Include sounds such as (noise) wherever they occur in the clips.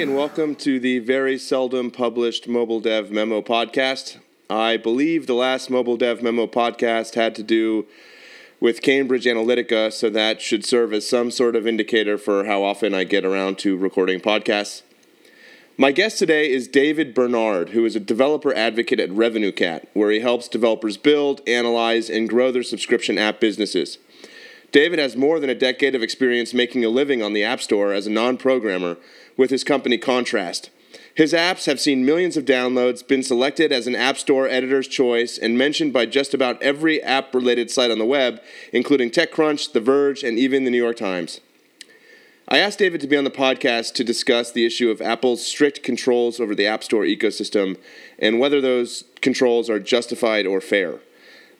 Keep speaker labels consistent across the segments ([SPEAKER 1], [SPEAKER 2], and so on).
[SPEAKER 1] and welcome to the very seldom published Mobile Dev Memo podcast. I believe the last Mobile Dev Memo podcast had to do with Cambridge Analytica, so that should serve as some sort of indicator for how often I get around to recording podcasts. My guest today is David Barnard, who is a developer advocate at RevenueCat, where he helps developers build, analyze, and grow their subscription app businesses. David has more than a decade of experience making a living on the App Store as a non programmer with his company Contrast. His apps have seen millions of downloads, been selected as an App Store editor's choice, and mentioned by just about every app related site on the web, including TechCrunch, The Verge, and even the New York Times. I asked David to be on the podcast to discuss the issue of Apple's strict controls over the App Store ecosystem and whether those controls are justified or fair.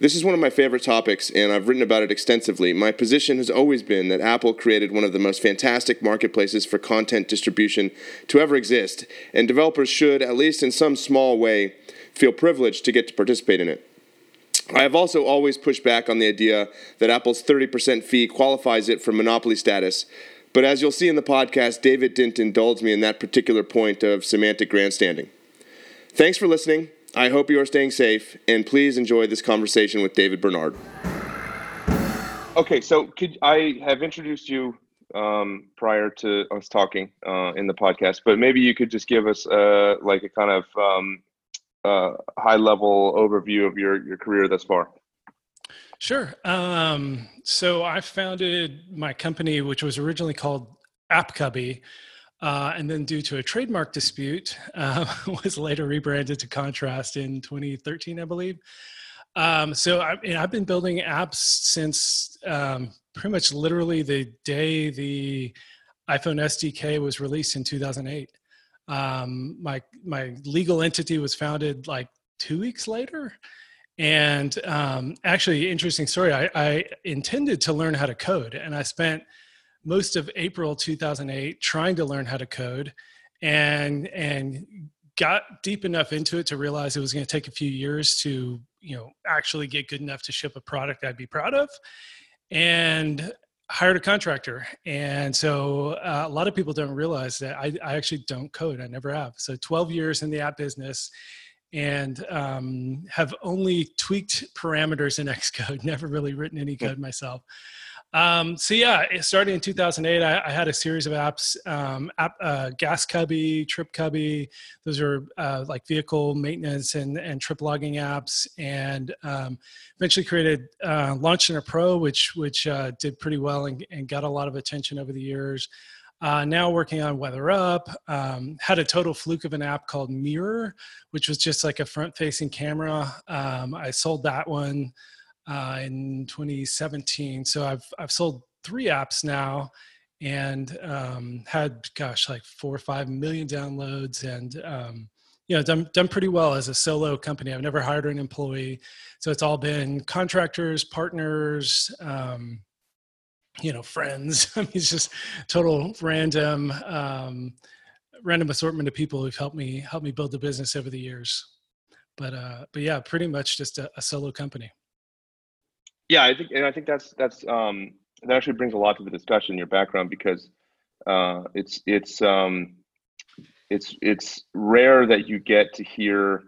[SPEAKER 1] This is one of my favorite topics, and I've written about it extensively. My position has always been that Apple created one of the most fantastic marketplaces for content distribution to ever exist, and developers should, at least in some small way, feel privileged to get to participate in it. I have also always pushed back on the idea that Apple's 30% fee qualifies it for monopoly status, but as you'll see in the podcast, David didn't indulge me in that particular point of semantic grandstanding. Thanks for listening. I hope you are staying safe, and please enjoy this conversation with David Barnard.
[SPEAKER 2] Okay, so could I have introduced you um, prior to us talking uh, in the podcast, but maybe you could just give us uh, like a kind of um, uh, high level overview of your your career thus far.
[SPEAKER 3] Sure. Um, so I founded my company, which was originally called AppCubby, uh, and then due to a trademark dispute, uh, (laughs) was later rebranded to Contrast in 2013, I believe. Um, so I, have been building apps since um, pretty much literally the day the iPhone SDK was released in 2008. Um, my my legal entity was founded like two weeks later. And um, actually, interesting story. I, I, intended to learn how to code, and I spent most of April 2008 trying to learn how to code, and and got deep enough into it to realize it was going to take a few years to you know actually get good enough to ship a product I'd be proud of, and hired a contractor. And so uh, a lot of people don't realize that I, I actually don't code. I never have. So 12 years in the app business and um, have only tweaked parameters in (laughs) Xcode, never really written any code myself. Um, so yeah, starting in 2008, I, I, had a series of apps, um, app, uh, Gas Cubby, Trip Cubby. Those are uh, like vehicle maintenance and, and trip logging apps, and um, eventually created uh, Launch Center Pro, which which uh, did pretty well and, and, got a lot of attention over the years. Uh, now working on Weather Up. Um, had a total fluke of an app called Mirror, which was just like a front-facing camera. Um, I sold that one uh, in 2017. So I've I've sold three apps now, and um, had gosh like four or five million downloads, and um, you know done done pretty well as a solo company. I've never hired an employee, so it's all been contractors, partners. Um, you know friends (laughs) i mean it's just total random um, random assortment of people who've helped me help me build the business over the years but uh but yeah pretty much just a, a solo company
[SPEAKER 2] yeah i think and i think that's that's um that actually brings a lot to the discussion your background because uh it's it's um it's it's rare that you get to hear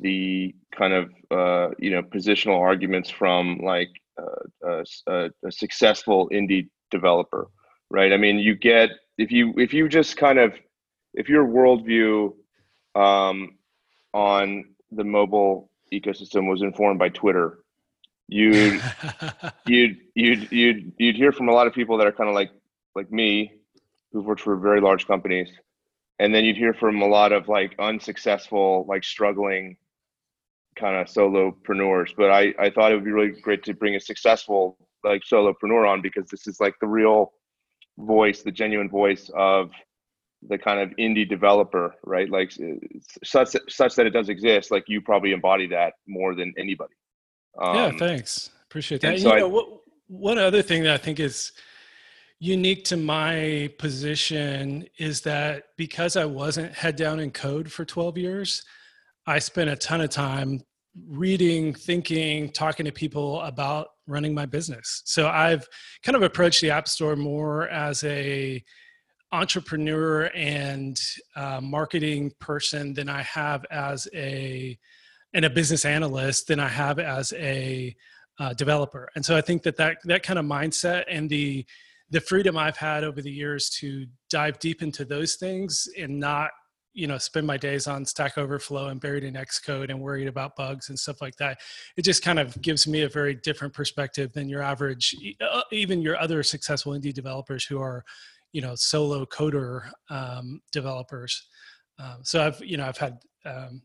[SPEAKER 2] the kind of uh you know positional arguments from like a, a, a successful indie developer, right? I mean, you get if you if you just kind of if your worldview um, on the mobile ecosystem was informed by Twitter, you'd (laughs) you'd you'd you'd you'd hear from a lot of people that are kind of like like me, who've worked for very large companies, and then you'd hear from a lot of like unsuccessful, like struggling kind of solopreneurs. But I, I thought it would be really great to bring a successful like solopreneur on because this is like the real voice, the genuine voice of the kind of indie developer, right? Like such such that it does exist. Like you probably embody that more than anybody.
[SPEAKER 3] Um, yeah, thanks. Appreciate that. So you know, I, what, one other thing that I think is unique to my position is that because I wasn't head down in code for 12 years, I spent a ton of time reading, thinking, talking to people about running my business. So I've kind of approached the App Store more as a entrepreneur and uh, marketing person than I have as a and a business analyst than I have as a uh, developer. And so I think that that that kind of mindset and the the freedom I've had over the years to dive deep into those things and not you know spend my days on stack overflow and buried in xcode and worried about bugs and stuff like that it just kind of gives me a very different perspective than your average uh, even your other successful indie developers who are you know solo coder um, developers um, so i've you know i've had um,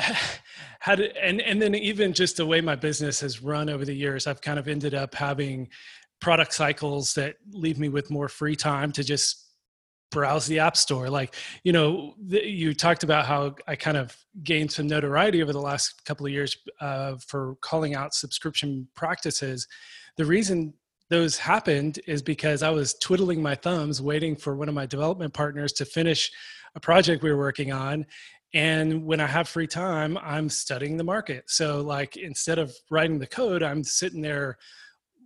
[SPEAKER 3] (sighs) had and and then even just the way my business has run over the years i've kind of ended up having product cycles that leave me with more free time to just browse the app store. Like you know the, you talked about how i kind of gained some notoriety over the last couple of years uh, for calling out subscription practices. The reason those happened is because i was twiddling my thumbs waiting for one of my development partners to finish a project we were working on and when i have free time i'm studying the market. So like instead of writing the code i'm sitting there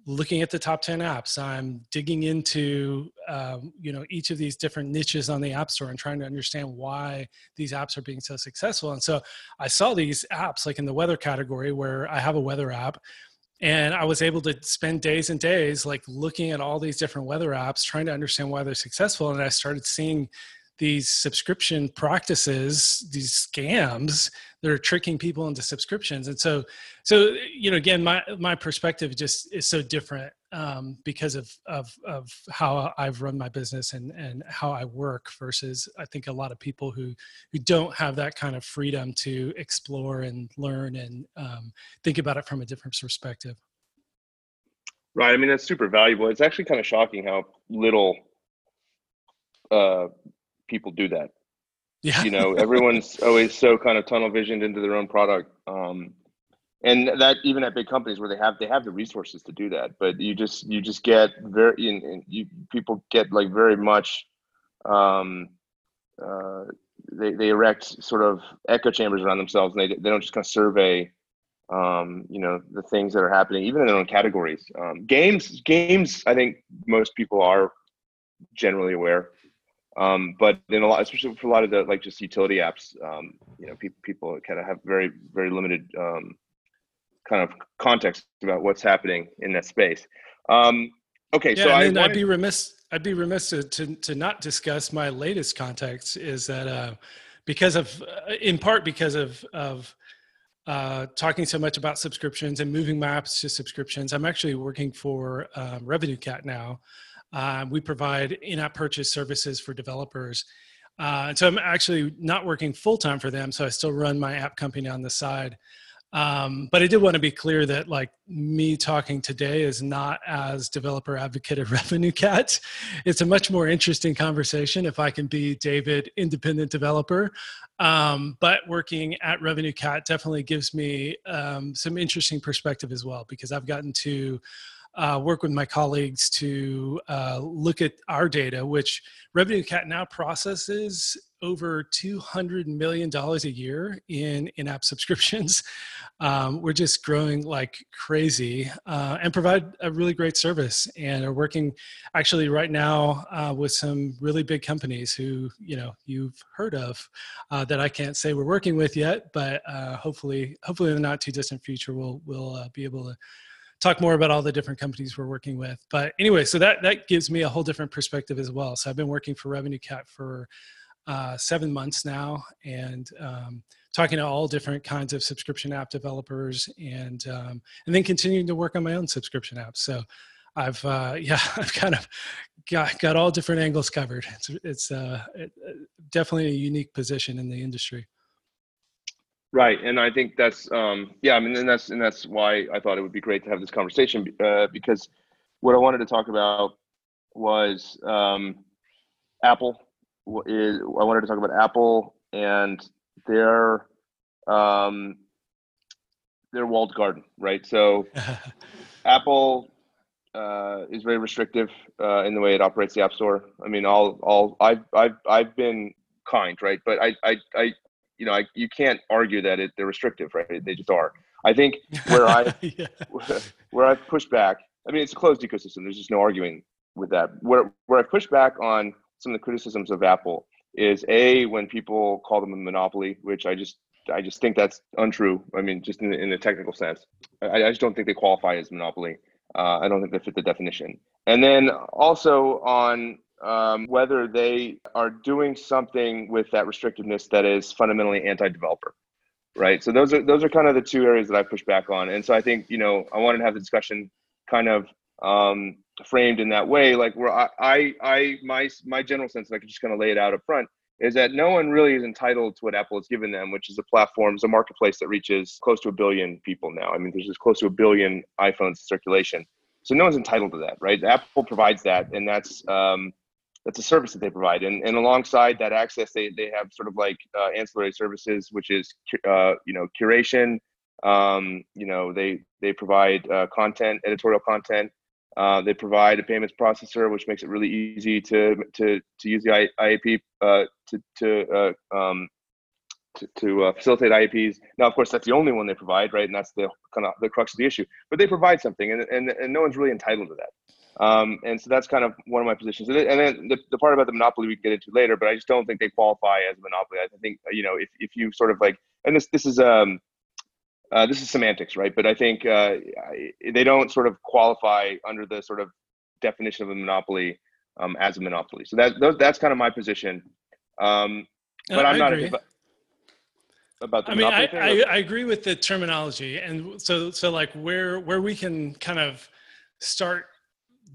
[SPEAKER 3] looking at the top 10 apps. I'm digging into um, you know each of these different niches on the app store and trying to understand why these apps are being so successful. And so i saw these apps like in the weather category where i have a weather app and i was able to spend days and days like looking at all these different weather apps trying to understand why they're successful. And i started seeing these subscription practices these scams that are tricking people into subscriptions and so so you know again my my perspective just is so different um, because of, of of how I've run my business and and how I work versus I think a lot of people who who don't have that kind of freedom to explore and learn and um, think about it from a different perspective.
[SPEAKER 2] Right. I mean, that's super valuable. It's actually kind of shocking how little uh, people do that. Yeah. You know, (laughs) everyone's always so kind of tunnel visioned into their own product. Um, and that even at big companies where they have they have the resources to do that, but you just you just get very you, you people get like very much um, uh, they, they erect sort of echo chambers around themselves and they, they don't just kind of survey um, you know the things that are happening even in their own categories um, games games i think most people are generally aware um, but in a lot, especially for a lot of the like just utility apps, um, you know, pe- people kind of have very very limited um, kind of context about what's happening in that space. Um, okay,
[SPEAKER 3] yeah, so I wanted... I'd be remiss I'd be remiss to, to, to not discuss my latest context is that uh, because of uh, in part because of of uh, talking so much about subscriptions and moving my apps to subscriptions, I'm actually working for um, RevenueCat now. Uh, we provide in-app purchase services for developers. Uh, so I'm actually not working full time for them, so I still run my app company on the side. Um, but I did want to be clear that like me talking today is not as developer advocate of (laughs) revenue RevenueCat. It's a much more interesting conversation if I can be David, independent developer. Um, but working at RevenueCat definitely gives me um, some interesting perspective as well because I've gotten to uh, work with my colleagues to uh, look at our data, which RevenueCat now processes over $200 million a year in in-app (laughs) subscriptions. Um, we're just growing like crazy uh, and provide a really great service and are working actually right now uh, with some really big companies who, you know, you've heard of uh, that I can't say we're working with yet, but uh, hopefully, hopefully in the not too distant future, we'll, we'll uh, be able to talk more about all the different companies we're working with. But anyway, so that that gives me a whole different perspective as well. So I've been working for RevenueCat for uh, seven months now, and um, talking to all different kinds of subscription app developers, and um, and then continuing to work on my own subscription apps. So I've uh, (laughs) yeah, I've kind of got got all different angles covered. It's it's uh, it, definitely a unique position in the industry.
[SPEAKER 2] Right, and I think that's um, yeah. I mean, and that's and that's why I thought it would be great to have this conversation uh, because what I wanted to talk about was um, Apple. Is I wanted to talk about Apple and their um, their walled garden, right? So (laughs) Apple uh, is very restrictive uh, in the way it operates the App Store. I mean, all all I've I've I've been kind, right? But I I I you know, I, you can't argue that it, they're restrictive, right? They just are. I think where I (laughs) yeah. (laughs) where I've pushed back. I mean, it's a closed ecosystem. There's just no arguing with that. Where where I push back on some of the criticisms of Apple is a when people call them a monopoly, which I just I just think that's untrue. I mean, just in, in a technical sense, I, I, just don't think they qualify as monopoly. Uh, I don't think they fit the definition. And then also on um, whether they are doing something with that restrictiveness that is fundamentally anti-developer, right? So those are those are kind of the two areas that I push back on. And so I think you know I wanted to have the discussion kind of um, framed in that way, like where I, I, I my my general sense, and I can just kind of lay it out up front, is that no one really is entitled to what Apple has given them, which is a platform, it's a marketplace that reaches close to a billion people now. I mean, there's just close to a billion iPhones in circulation. So no one's entitled to that, right? Apple provides that, and that's um, that's a service that they provide. And, and alongside that access, they, they have sort of like uh, ancillary services, which is uh, you know curation. Um, you know they they provide uh, content, editorial content. Uh, they provide a payments processor, which makes it really easy to to to use the IAP uh, to to uh, um, to, to facilitate IAPs. Now, of course, that's the only one they provide, right? And that's the kind of the crux of the issue. But they provide something, and and, and no one's really entitled to that. Um, and so that's kind of one of my positions. And then the, the part about the monopoly we can get into later, but I just don't think they qualify as a monopoly. I think you know if if you sort of like, and this this is um uh, this is semantics, right? But I think uh, they don't sort of qualify under the sort of definition of a monopoly um, as a monopoly. So that that's kind of my position. Um, but uh, I'm not
[SPEAKER 3] agree.
[SPEAKER 2] About the
[SPEAKER 3] I mean, I, I, I, agree with the terminology, and so so like where where we can kind of start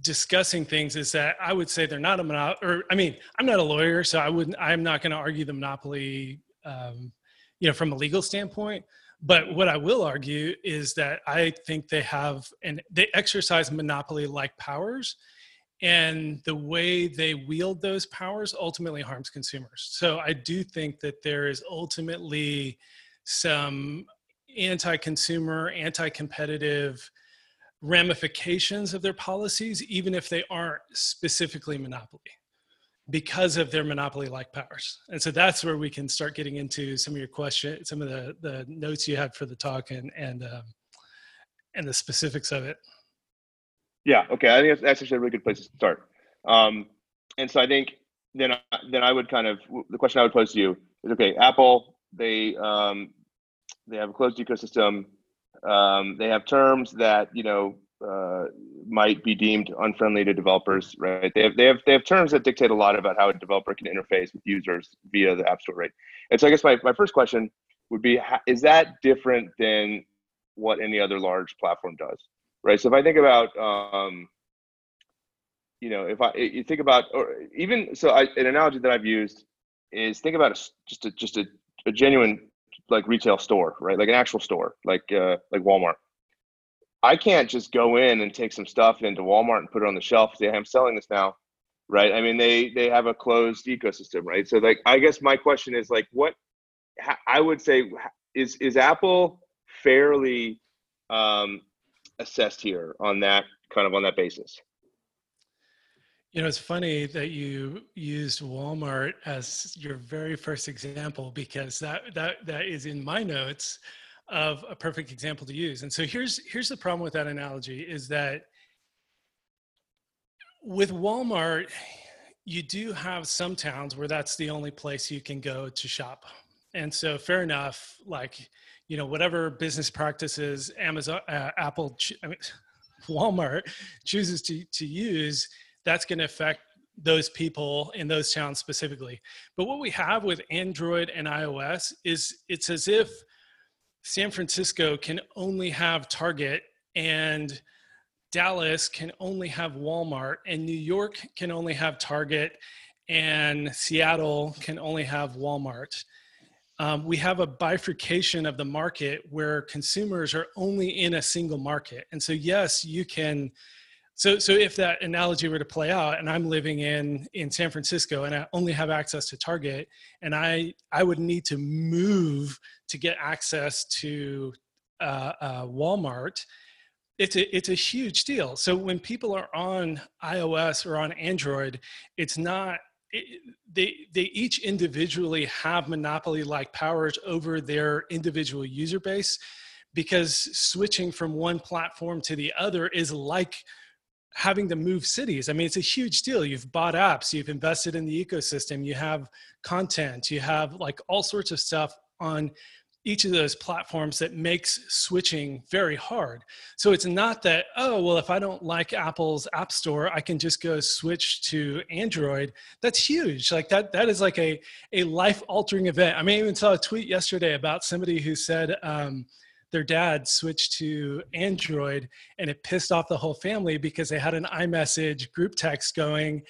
[SPEAKER 3] discussing things is that I would say they're not a monopoly. Or I mean, I'm not a lawyer, so I wouldn't. I'm not going to argue the monopoly. Um, you know, from a legal standpoint. But what I will argue is that I think they have and they exercise monopoly like powers and the way they wield those powers ultimately harms consumers. So I do think that there is ultimately some anti-consumer, anti-competitive ramifications of their policies even if they aren't specifically monopoly because of their monopoly like powers. And so that's where we can start getting into some of your question some of the the notes you had for the talk and and um, and the specifics of it.
[SPEAKER 2] Yeah okay i think that's, that's actually a really good place to start. Um, and so i think then then i would kind of the question i would pose to you is okay apple they um, they have a closed ecosystem um, they have terms that you know uh, might be deemed unfriendly to developers, right? They have they have they have terms that dictate a lot about how a developer can interface with users via the App Store, right? And so I guess my, my first question would be: Is that different than what any other large platform does, right? So if I think about um, you know, if I you think about or even so, I, an analogy that I've used is think about a, just a just a, a genuine like retail store, right? Like an actual store, like uh, like Walmart I can't just go in and take some stuff into Walmart and put it on the shelf. Say, I'm selling this now, right? I mean, they they have a closed ecosystem, right? So, like, I guess my question is like, what I would say is is Apple fairly um, assessed here on that kind of on that basis?
[SPEAKER 3] You know, it's funny that you used Walmart as your very first example because that that that is in my notes of a perfect example to use. And so here's here's the problem with that analogy is that with Walmart, you do have some towns where that's the only place you can go to shop. And so fair enough, like you know whatever business practices Amazon, uh, Apple, I mean, (laughs) Walmart chooses to to use, that's going to affect those people in those towns specifically. But what we have with Android and iOS is it's as if San Francisco can only have Target and Dallas can only have Walmart and New York can only have Target and Seattle can only have Walmart. Um, we have a bifurcation of the market where consumers are only in a single market. And so, yes, you can so, so if that analogy were to play out, and I'm living in in San Francisco, and I only have access to Target, and I I would need to move to get access to uh, uh, Walmart. It's a it's a huge deal. So when people are on iOS or on Android, it's not it, they they each individually have monopoly like powers over their individual user base because switching from one platform to the other is like having to move cities. I mean, it's a huge deal. You've bought apps, you've invested in the ecosystem, you have content, you have like all sorts of stuff on each of those platforms that makes switching very hard. So it's not that, oh, well, if I don't like Apple's App Store, I can just go switch to Android. That's huge. Like that, that is like a, a life altering event. I mean, I even saw a tweet yesterday about somebody who said, um, their dad switched to Android and it pissed off the whole family because they had an iMessage group text going.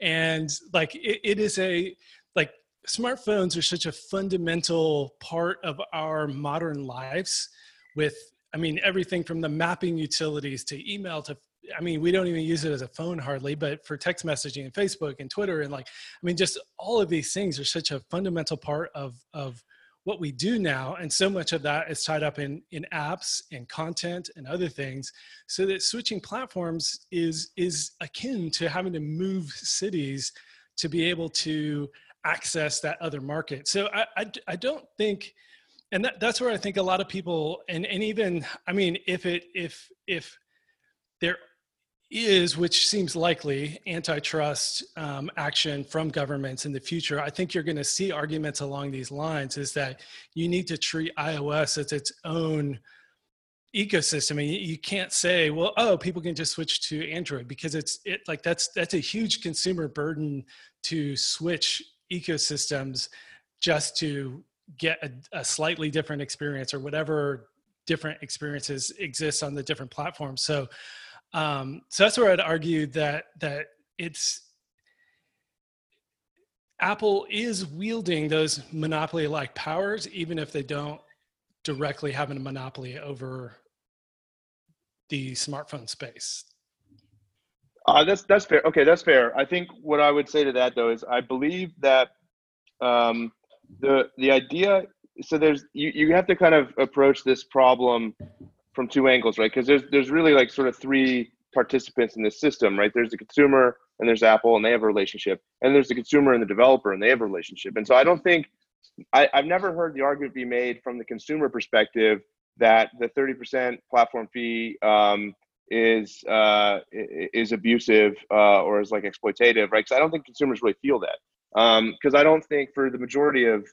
[SPEAKER 3] And like it, it is a like smartphones are such a fundamental part of our modern lives with i mean everything from the mapping utilities to email to i mean we don't even use it as a phone hardly but for text messaging and facebook and twitter and like i mean just all of these things are such a fundamental part of of what we do now and so much of that is tied up in in apps and content and other things so that switching platforms is is akin to having to move cities to be able to access that other market. So I, I, I don't think, and that, that's where I think a lot of people, and, and even, I mean, if it, if, if there is, which seems likely, antitrust um, action from governments in the future, I think you're going to see arguments along these lines is that you need to treat iOS as its own ecosystem. And you can't say well oh people can just switch to android because it's it like that's that's a huge consumer burden to switch ecosystems just to get a, a, slightly different experience or whatever different experiences exist on the different platforms. So um, so that's where i'd argue that that it's apple is wielding those monopoly like powers even if they don't directly have a monopoly over the smartphone space
[SPEAKER 2] uh, that's that's fair. Okay, that's fair. I think what I would say to that though is I believe that um, the the idea. So there's you, you have to kind of approach this problem from two angles, right? Because there's there's really like sort of three participants in this system, right? There's the consumer and there's Apple and they have a relationship, and there's the consumer and the developer and they have a relationship. And so I don't think I, I've never heard the argument be made from the consumer perspective that the 30% platform fee um, is uh, is abusive uh, or is like exploitative, right? Because I don't think consumers really feel that. Because um, I don't think for the majority of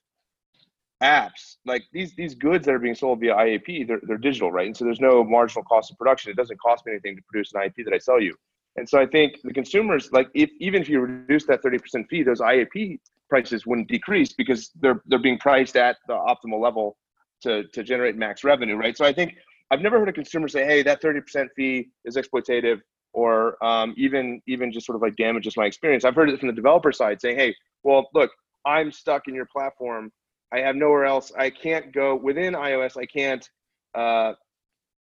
[SPEAKER 2] apps, like these these goods that are being sold via IAP, they're they're digital, right? And so there's no marginal cost of production. It doesn't cost me anything to produce an IAP that I sell you. And so I think the consumers, like if even if you reduce that 30% fee, those IAP prices wouldn't decrease because they're they're being priced at the optimal level to to generate max revenue, right? So I think I've never heard a consumer say, "Hey, that thirty percent fee is exploitative," or um, even even just sort of like damages my experience. I've heard it from the developer side saying, "Hey, well, look, I'm stuck in your platform. I have nowhere else. I can't go within iOS. I can't uh,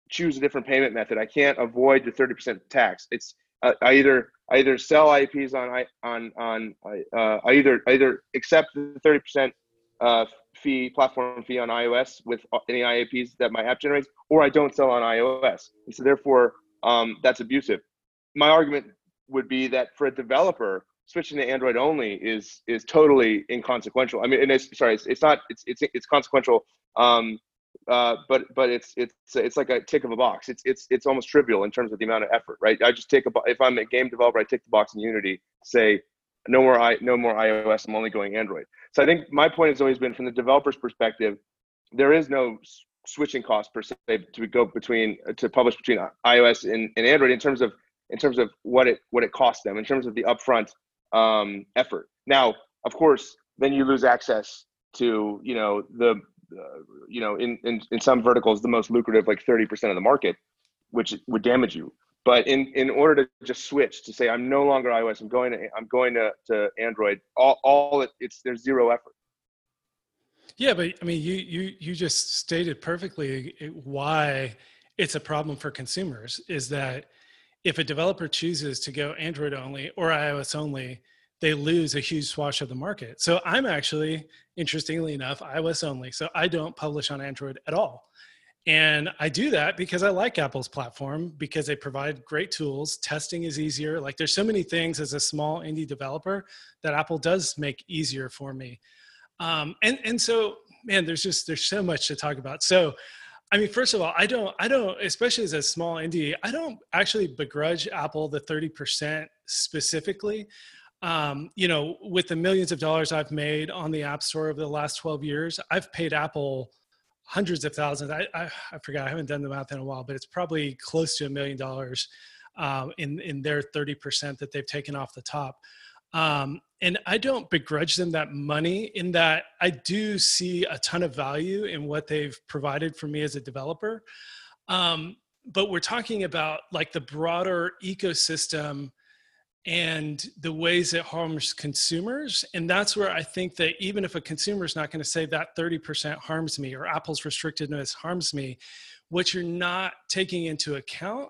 [SPEAKER 2] choose a different payment method. I can't avoid the thirty percent tax. It's uh, I either I either sell IAPs on I on on uh, I either I either accept the thirty percent uh, fee, platform fee on iOS with any IAPs that my app generates, or I don't sell on iOS. And so therefore, um, that's abusive. My argument would be that for a developer, switching to Android only is is totally inconsequential. I mean, and it's sorry, it's, it's not it's it's it's consequential, um, uh, but but it's it's it's like a tick of a box. It's it's it's almost trivial in terms of the amount of effort, right? I just take a if I'm a game developer, I take the box in Unity, say no more i no more iOS. I'm only going Android. So I think my point has always been from the developer's perspective, there is no switching cost per se to go between to publish between iOS and, and Android in terms of in terms of what it what it costs them in terms of the upfront um, effort. Now, of course, then you lose access to you know the uh, you know in, in in some verticals the most lucrative like 30% of the market, which would damage you. But in, in order to just switch to say I'm no longer iOS, I'm going to I'm going to, to Android. All all it, it's there's zero effort.
[SPEAKER 3] Yeah, but I mean, you you you just stated perfectly why it's a problem for consumers. Is that if a developer chooses to go Android only or iOS only, they lose a huge swath of the market. So I'm actually, interestingly enough, iOS only. So I don't publish on Android at all. And I do that because I like Apple's platform because they provide great tools. Testing is easier. Like there's so many things as a small indie developer that Apple does make easier for me. Um, and and so man, there's just there's so much to talk about. So I mean, first of all, I don't, I don't, especially as a small indie, I don't actually begrudge Apple the 30% specifically. Um, you know, with the millions of dollars I've made on the App Store over the last 12 years, I've paid Apple hundreds of thousands. I, I, I forgot, I haven't done the math in a while, but it's probably close to a million dollars um, in, in their 30% that they've taken off the top. Um, and I don't begrudge them that money in that I do see a ton of value in what they've provided for me as a developer. Um, but we're talking about like the broader ecosystem and the ways it harms consumers. And that's where I think that even if a consumer is not going to say that 30% harms me or Apple's restrictedness harms me, what you're not taking into account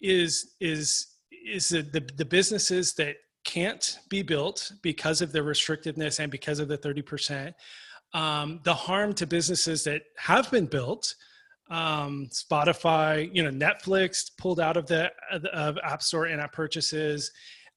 [SPEAKER 3] is is is the, the, the businesses that can't be built because of the restrictiveness and because of the 30%. Um, the harm to businesses that have been built, um, Spotify, you know, Netflix pulled out of the of App Store and app purchases.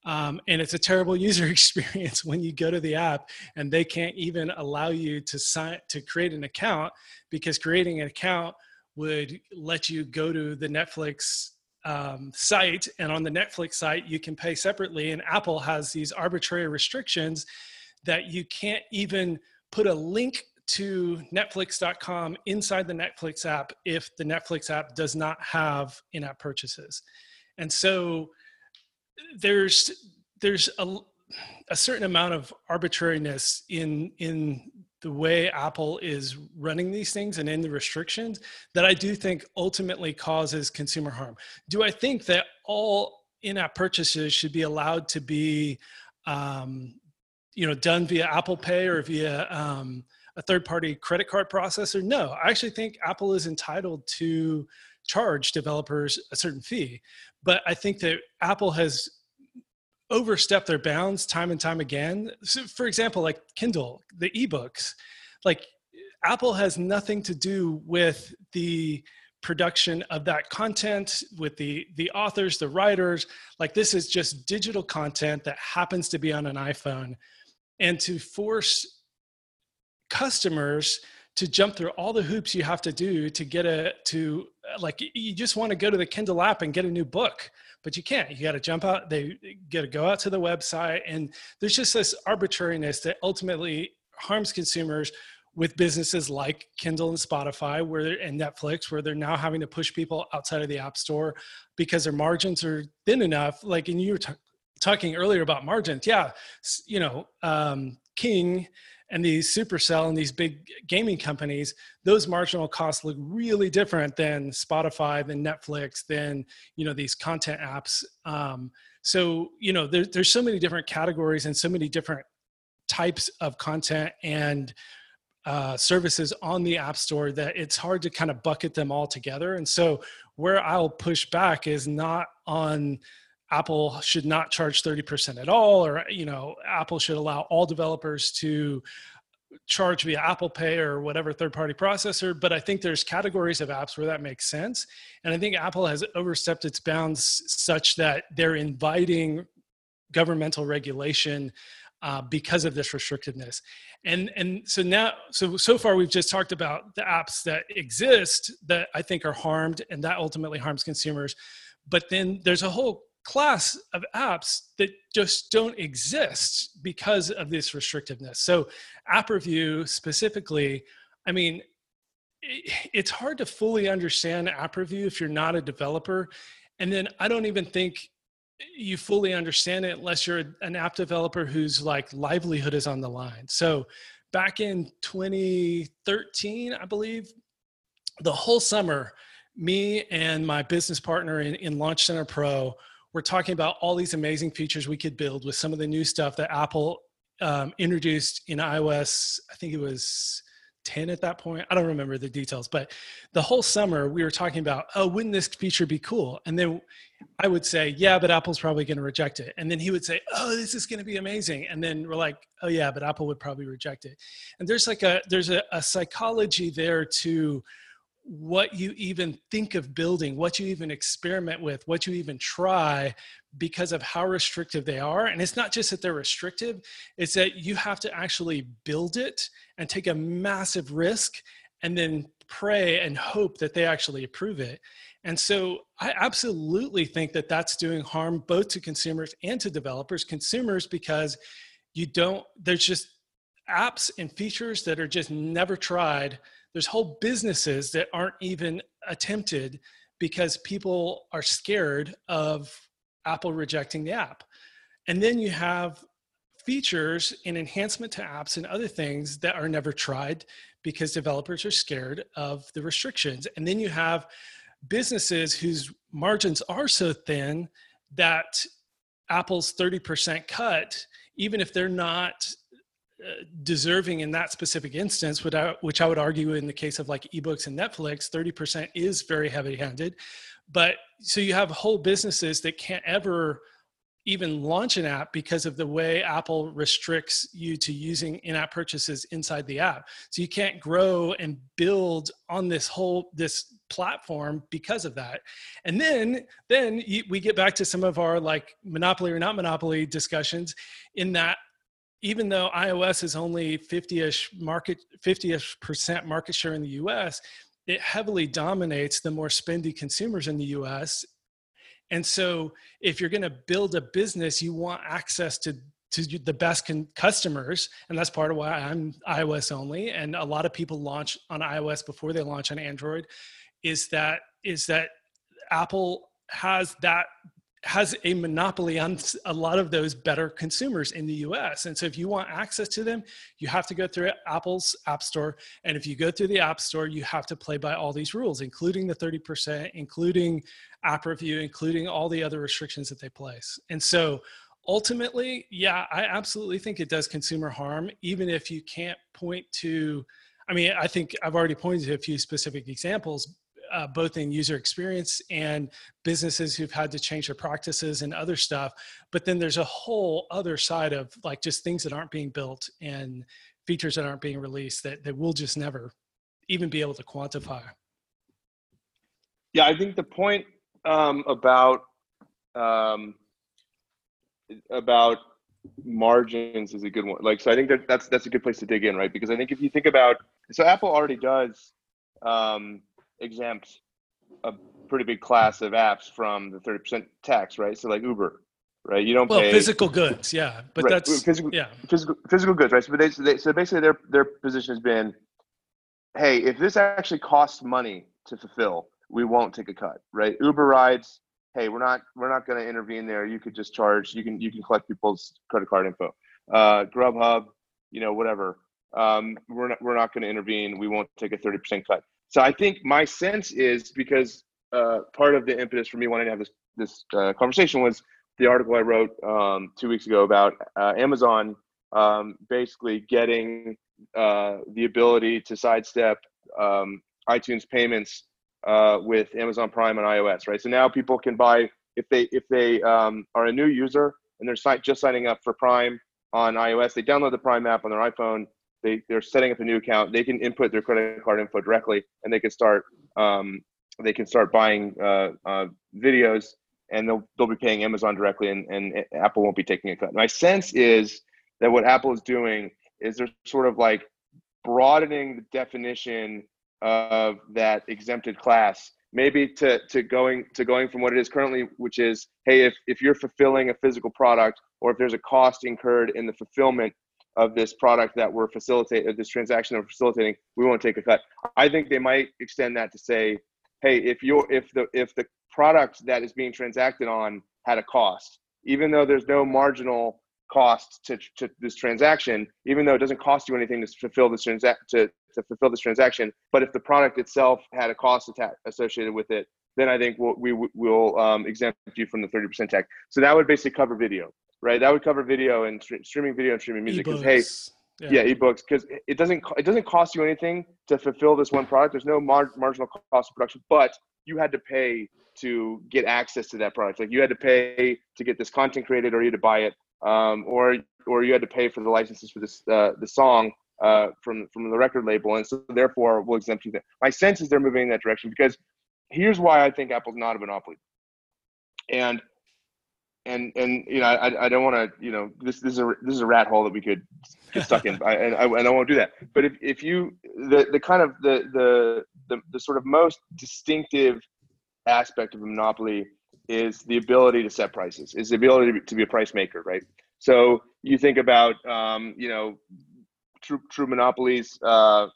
[SPEAKER 3] Um, and it's a terrible (laughs) user experience when you go to the app and they can't even allow you to sign to create an account because creating an account would let you go to the Netflix um, site and on the netflix site you can pay separately and apple has these arbitrary restrictions that you can't even put a link to netflix.com inside the netflix app if the netflix app does not have in-app purchases. And so there's there's a, a certain amount of arbitrariness in in the way Apple is running these things and in the restrictions that I do think ultimately causes consumer harm. Do I think that all in-app purchases should be allowed to be, um, you know, done via Apple Pay or via um, a third-party credit card processor? No, I actually think Apple is entitled to charge developers a certain fee, but I think that Apple has overstep their bounds time and time again. So for example, like Kindle, the ebooks, like Apple has nothing to do with the production of that content with the the authors the writers. Like this is just digital content that happens to be on an iphone. And to force customers to jump through all the hoops you have to do to get a to like you just want to go to the kindle app and get a new book but you can't. You got to jump out they got to go out to the website and there's just this arbitrariness that ultimately harms consumers with businesses like kindle and spotify where and netflix where they're now having to push people outside of the app store because their margins are thin enough. Like and you were t- talking earlier about margins. Yeah you know um, king and these supercell and these big gaming companies those marginal costs look really different than spotify than netflix than you know these content apps. Um, so you know there, there's so many different categories and so many different types of content and uh, services on the app store that it's hard to kind of bucket them all together. And so where i'll push back is not on Apple should not charge 30% at all, or, you know, Apple should allow all developers to charge via Apple Pay or whatever third party processor. But I think there's categories of apps where that makes sense. And I think Apple has overstepped its bounds such that they're inviting governmental regulation uh, because of this restrictiveness. And and so now so so far we've just talked about the apps that exist that I think are harmed and that ultimately harms consumers. But then there's a whole class of apps that just don't exist because of this restrictiveness. So, app review specifically, I mean, it's hard to fully understand app review if you're not a developer. And then I don't even think you fully understand it unless you're an app developer whose like livelihood is on the line. So, back in 2013, I believe, the whole summer, me and my business partner in, in Launch Center Pro we're talking about all these amazing features we could build with some of the new stuff that Apple um, introduced in iOS. I think it was 10 at that point. I don't remember the details, but the whole summer we were talking about, oh, wouldn't this feature be cool? And then I would say, yeah, but Apple's probably going to reject it. And then he would say, oh, this is going to be amazing. And then we're like, oh yeah, but Apple would probably reject it. And there's like a there's a, a psychology there to what you even think of building, what you even experiment with, what you even try because of how restrictive they are. And it's not just that they're restrictive, it's that you have to actually build it and take a massive risk and then pray and hope that they actually approve it. And so I absolutely think that that's doing harm both to consumers and to developers. Consumers, because you don't, there's just apps and features that are just never tried. There's whole businesses that aren't even attempted because people are scared of Apple rejecting the app. And then you have features and enhancement to apps and other things that are never tried because developers are scared of the restrictions. And then you have businesses whose margins are so thin that Apple's 30% cut, even if they're not deserving in that specific instance, which I, would argue in the case of like ebooks and Netflix, 30% is very heavy handed. But so you have whole businesses that can't ever even launch an app because of the way Apple restricts you to using in-app purchases inside the app. So you can't grow and build on this whole this platform because of that. And then then we get back to some of our like monopoly or not monopoly discussions in that even though iOS is only 50ish market 50ish percent market share in the US, it heavily dominates the more spendy consumers in the US and so if you're going to build a business, you want access to to the best con- customers and that's part of why i'm ios only. And a lot of people launch on ios before they launch on android is that is that apple has that has a monopoly on a lot of those better consumers in the US. And so if you want access to them, you have to go through Apple's App Store. And if you go through the App Store, you have to play by all these rules, including the 30%, including app review, including all the other restrictions that they place. And so ultimately, yeah, I absolutely think it does consumer harm, even if you can't point to. I mean, I think I've already pointed to a few specific examples, uh, both in user experience and businesses who've had to change their practices and other stuff. But then there's a whole other side of like just things that aren't being built and features that aren't being released that, that we'll just never even be able to quantify.
[SPEAKER 2] Yeah, I think the point um, about um, about margins is a good one. Like, so I think that that's that's a good place to dig in, right? Because I think if you think about, so Apple already does um, exempt a pretty big class of apps from the 30% tax, right? So like Uber, right? You don't
[SPEAKER 3] well,
[SPEAKER 2] pay
[SPEAKER 3] physical goods, yeah, but
[SPEAKER 2] right.
[SPEAKER 3] that's
[SPEAKER 2] physical,
[SPEAKER 3] yeah,
[SPEAKER 2] physical physical goods, right? So, they, so, they, so basically, their their position has been, hey, if this actually costs money to fulfill, we won't take a cut, right? Uber rides, hey, we're not we're not going to intervene there. You could just charge. You can you can collect people's credit card info. Uh, Grubhub, you know, whatever. Um, we're not we're not going to intervene. We won't take a thirty percent cut. So I think my sense is because uh, part of the impetus for me wanting to have this this uh, conversation was the article I wrote um, two weeks ago about uh, Amazon um, basically getting uh, the ability to sidestep um, iTunes payments uh, with Amazon Prime on iOS, right? So now people can buy if they if they um, are a new user and they're just signing up for Prime on iOS, they download the Prime app on their iPhone they they're setting up a new account. They can input their credit card info directly and they can start um, they can start buying uh, uh, videos and they'll they'll be paying amazon directly and, and apple won't be taking a cut my sense is that what apple is doing is they're sort of like broadening the definition of that exempted class maybe to, to going to going from what it is currently which is hey if, if you're fulfilling a physical product or if there's a cost incurred in the fulfillment of this product that we're facilitating, this transaction we're facilitating, we won't take a cut. I think they might extend that to say, hey, if you're if the if the product that is being transacted on had a cost, even though there's no marginal cost to, to this transaction, even though it doesn't cost you anything to fulfill this transaction to, to fulfill this transaction, but if the product itself had a cost associated with it, then I think we'll, we will um, exempt you from the 30% tax. So that would basically cover video right? That would cover video and streaming video and streaming music. Because hey, yeah, yeah ebooks because it doesn't it doesn't cost you anything to fulfill this one product. There's no mar- marginal cost of production, but you had to pay to get access to that product. Like you had to pay to get this content created, or you had to buy it, um, or or you had to pay for the licenses for this uh, the song uh, from from the record label, and so therefore we'll exempt you. That my sense is they're moving in that direction because here's why I think Apple's not a monopoly, and and and you know I, I don't want to you know this this is a this is a rat hole that we could get stuck in. (laughs) I, and I, and I won't do that. But if, if you the the kind of the, the the the sort of most distinctive aspect of a monopoly is the ability to set prices is the ability to be, to be a price maker right? So you think about um, you know true true monopolies uh,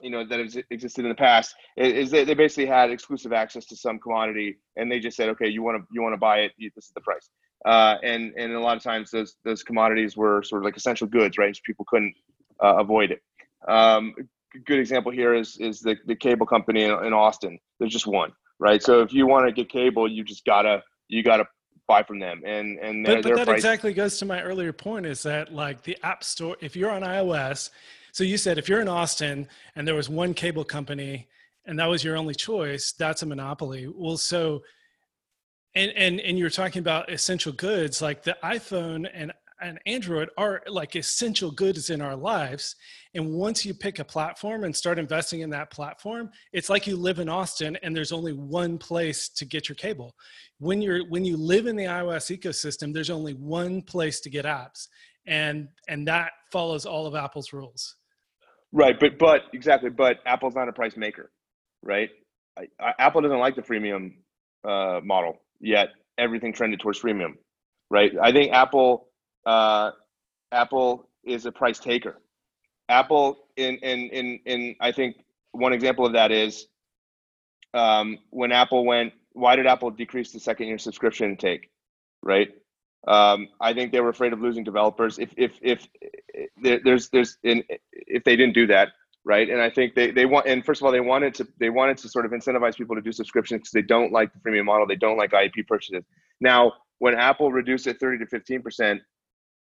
[SPEAKER 2] you know that has existed in the past is they, they basically had exclusive access to some commodity and they just said okay you want to you want to buy it this is the price. Uh, and and a lot of times those those commodities were sort of like essential goods right? So people couldn't uh, avoid it. Um, a good example here is is the, the cable company in, in austin. There's just one right? So if you want to get cable you just gotta you gotta buy from them and and
[SPEAKER 3] but, but that price- exactly goes to my earlier point is that like the app store if you're on ios so you said if you're in Austin and there was one cable company and that was your only choice, that's a monopoly. Well, so and and and you're talking about essential goods like the iPhone and and Android are like essential goods in our lives. And once you pick a platform and start investing in that platform, it's like you live in Austin and there's only one place to get your cable. When you're when you live in the iOS ecosystem, there's only one place to get apps. And and that follows all of Apple's rules.
[SPEAKER 2] Right, but but exactly, but Apple's not a price maker, right? I, I, Apple doesn't like the freemium uh, model yet. Everything trended towards freemium, right? I think Apple uh, Apple is a price taker. Apple in in in in I think one example of that is um, when Apple went. Why did Apple decrease the second year subscription intake? Right. Um, I think they were afraid of losing developers. If if if there's there's in if they didn't do that right? And i think they, they want and first of all they wanted to they wanted to sort of incentivize people to do subscriptions because they don't like the freemium model. They don't like iap purchases. Now when apple reduced it 30 to 15 percent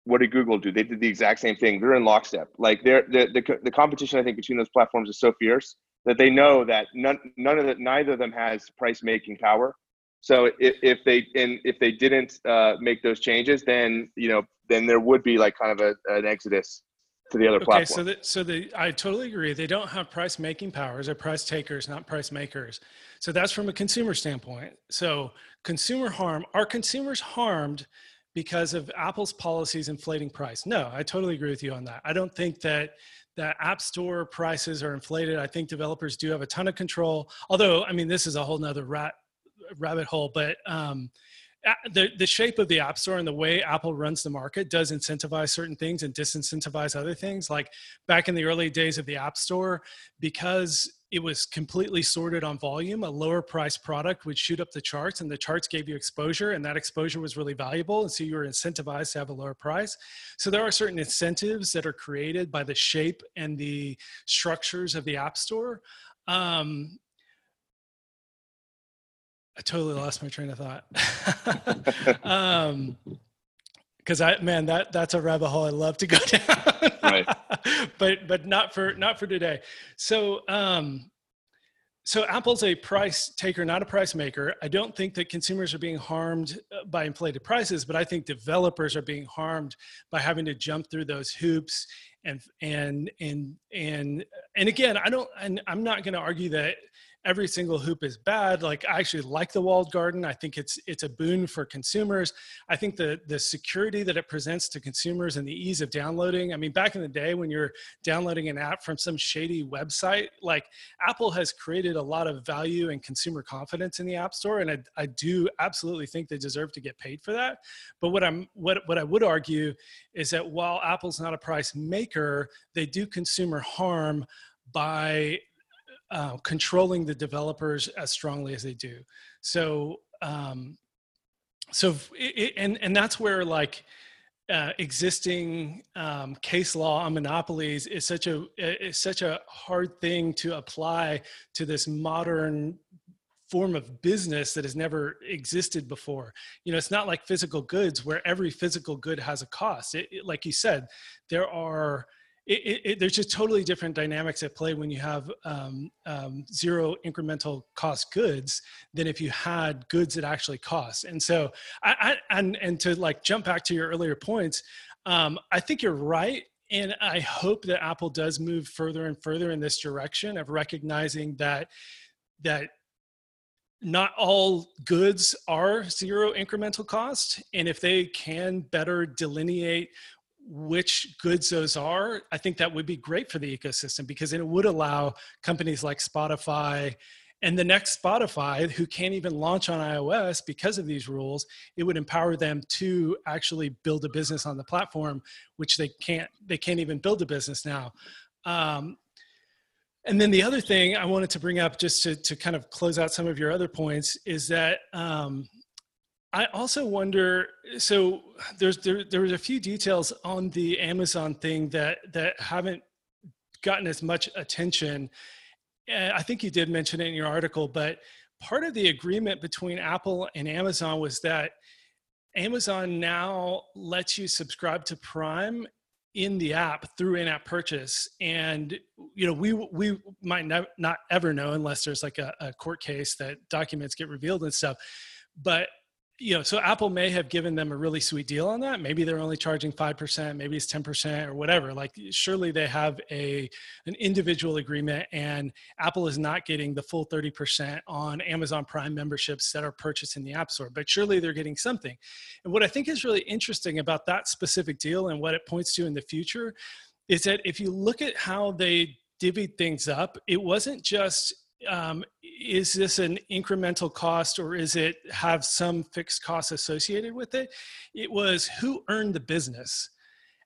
[SPEAKER 2] what did google do? They did the exact same thing. They're in lockstep. Like they're the, the, the competition i think between those platforms is so fierce that they know that none none of the neither of them has price making power so if, if they and if they didn't uh, make those changes then you know then there would be like kind of a, an exodus to the other okay, platform.
[SPEAKER 3] so the, so the I totally agree. They don't have price making powers. They're price takers, not price makers. So that's from a consumer standpoint. So consumer harm. Are consumers harmed because of Apple's policies inflating price? No, I totally agree with you on that. I don't think that that app store prices are inflated. I think developers do have a ton of control. Although, I mean, this is a whole nother rat rabbit hole, but um, the, the shape of the app store and the way apple runs the market does incentivize certain things and disincentivize other things. Like back in the early days of the app store because it was completely sorted on volume a lower price product would shoot up the charts and the charts gave you exposure and that exposure was really valuable. And so you were incentivized to have a lower price. So there are certain incentives that are created by the shape and the structures of the app store. Um, I totally lost my train of thought. (laughs) um, because I man that that's a rabbit hole I love to go (laughs) down. right. but but not for not for today. So um so Apple's a price taker, not a price maker. I don't think that consumers are being harmed uh, by inflated prices, but I think developers are being harmed by having to jump through those hoops and and and and and again, I don't and I'm not going to argue that every single hoop is bad. Like i actually like the walled garden. I think it's it's a boon for consumers. I think the the security that it presents to consumers and the ease of downloading i mean back in the day when you're downloading an app from some shady website like apple has created a lot of value and consumer confidence in the app store and i, I do absolutely think they deserve to get paid for that. But what i'm what, what i would argue is that while apple's not a price maker they do consumer harm by uh, controlling the developers as strongly as they do. So, um, so it, and and that's where like uh, existing um, case law on monopolies is such a is such a hard thing to apply to this modern form of business that has never existed before you know it's not like physical goods where every physical good has a cost it, it, like you said there are it, it, there's just totally different dynamics at play when you have um, um, zero incremental cost goods than if you had goods that actually cost. And so, I, I and and to like jump back to your earlier points, um, I think you're right. And I hope that Apple does move further and further in this direction of recognizing that that not all goods are zero incremental cost. And if they can better delineate which goods those are, I think that would be great for the ecosystem because it would allow companies like Spotify and the next Spotify, who can't even launch on iOS because of these rules, it would empower them to actually build a business on the platform, which they can't. They can't even build a business now. Um, and then the other thing I wanted to bring up, just to, to kind of close out some of your other points, is that um, I also wonder. So there's there there's a few details on the Amazon thing that that haven't gotten as much attention. I think you did mention it in your article, but part of the agreement between Apple and Amazon was that Amazon now lets you subscribe to Prime in the app through in-app purchase and you know we we might not, not ever know unless there's like a, a court case that documents get revealed and stuff but you know, so Apple may have given them a really sweet deal on that. Maybe they're only charging 5%, maybe it's 10% or whatever. Like surely they have a an individual agreement and Apple is not getting the full 30% on Amazon Prime memberships that are purchased in the App Store, but surely they're getting something. And what I think is really interesting about that specific deal and what it points to in the future is that if you look at how they divvied things up, it wasn't just um, is this an incremental cost or is it have some fixed costs associated with it? It was who earned the business.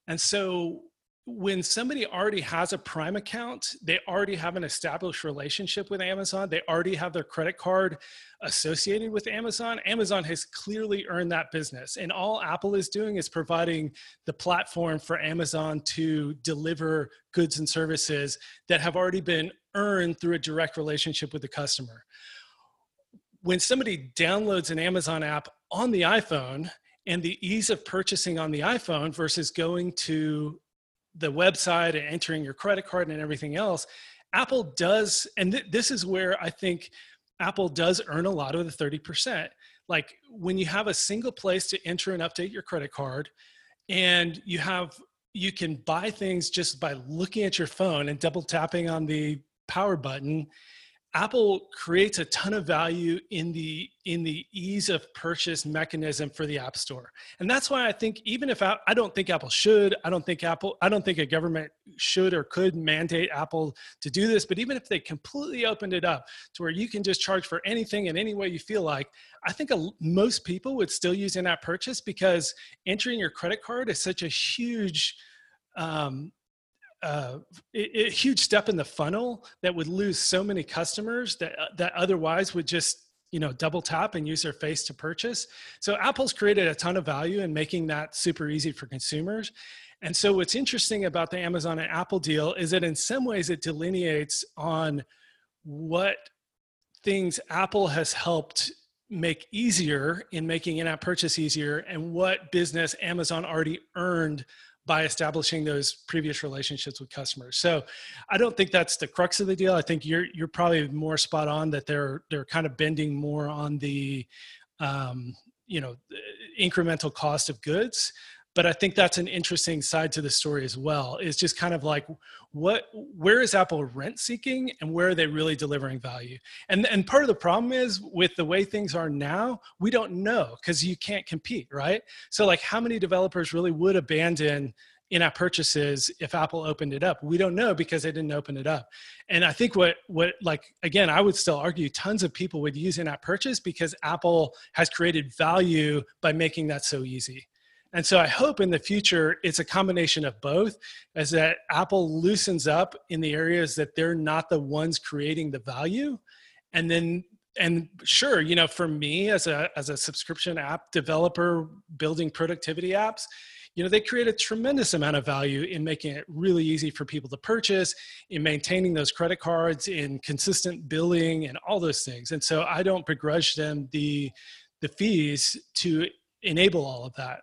[SPEAKER 3] And so when somebody already has a prime account they already have an established relationship with amazon they already have their credit card associated with amazon amazon has clearly earned that business and all apple is doing is providing the platform for amazon to deliver goods and services that have already been earned through a direct relationship with the customer when somebody downloads an amazon app on the iphone and the ease of purchasing on the iphone versus going to the website and entering your credit card and everything else, Apple does, and th- this is where I think Apple does earn a lot of the 30%. Like when you have a single place to enter and update your credit card, and you have you can buy things just by looking at your phone and double tapping on the power button Apple creates a ton of value in the in the ease of purchase mechanism for the App Store, and that's why I think even if I, I don't think Apple should, I don't think Apple, I don't think a government should or could mandate Apple to do this. But even if they completely opened it up to where you can just charge for anything in any way you feel like, I think a, most people would still use in-app purchase because entering your credit card is such a huge um, uh, a, a huge step in the funnel that would lose so many customers that uh, that otherwise would just you know double tap and use their face to purchase. So apple's created a ton of value in making that super easy for consumers. And so what's interesting about the amazon and apple deal is that in some ways it delineates on what things apple has helped make easier in making in-app purchase easier and what business amazon already earned by establishing those previous relationships with customers. So I don't think that's the crux of the deal. I think you're you're probably more spot on that they're they're kind of bending more on the um, you know incremental cost of goods but i think that's an interesting side to the story as well is just kind of like what where is apple rent seeking and where are they really delivering value? And and part of the problem is with the way things are now we don't know because you can't compete right? So like how many developers really would abandon in-app purchases if apple opened it up? We don't know because they didn't open it up. And i think what what like again i would still argue tons of people would use in-app purchase because apple has created value by making that so easy and so I hope in the future it's a combination of both, as that Apple loosens up in the areas that they're not the ones creating the value. And then and sure, you know, for me as a as a subscription app developer building productivity apps, you know, they create a tremendous amount of value in making it really easy for people to purchase, in maintaining those credit cards, in consistent billing and all those things. And so I don't begrudge them the the fees to enable all of that.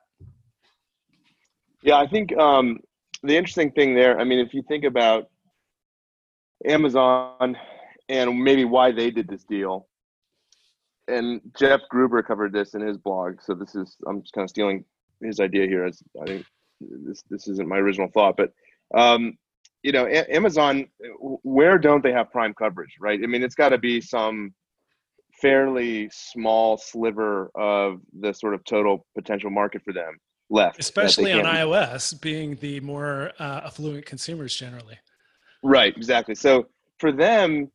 [SPEAKER 2] Yeah, I think um, the interesting thing there, I mean, if you think about Amazon and maybe why they did this deal, and Jeff Gruber covered this in his blog. So this is I'm just kind of stealing his idea here. As I think this this isn't my original thought, but um, you know, a- Amazon, where don't they have Prime coverage, right? I mean, it's got to be some fairly small sliver of the sort of total potential market for them left.
[SPEAKER 3] Especially on iOS, being the more uh, affluent consumers generally.
[SPEAKER 2] Right, exactly. So for them,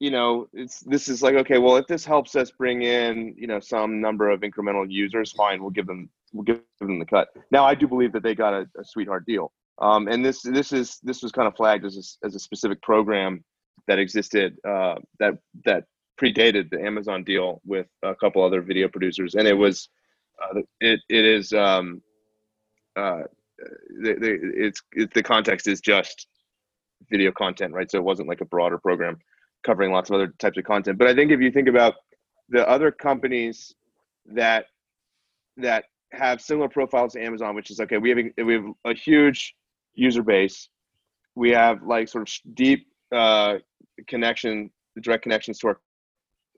[SPEAKER 2] you know, it's this is like okay, well, if this helps us bring in, you know, some number of incremental users, fine, we'll give them we'll give them the cut. Now, I do believe that they got a, a sweetheart deal, um, and this this is this was kind of flagged as a, as a specific program that existed uh, that that predated the Amazon deal with a couple other video producers, and it was uh, it it is um, uh, the, the, it's it, the context is just video content, right? So it wasn't like a broader program covering lots of other types of content. But I think if you think about the other companies that that have similar profiles to Amazon, which is okay, we have a, we have a huge user base, we have like sort of deep uh, connection, direct connections to our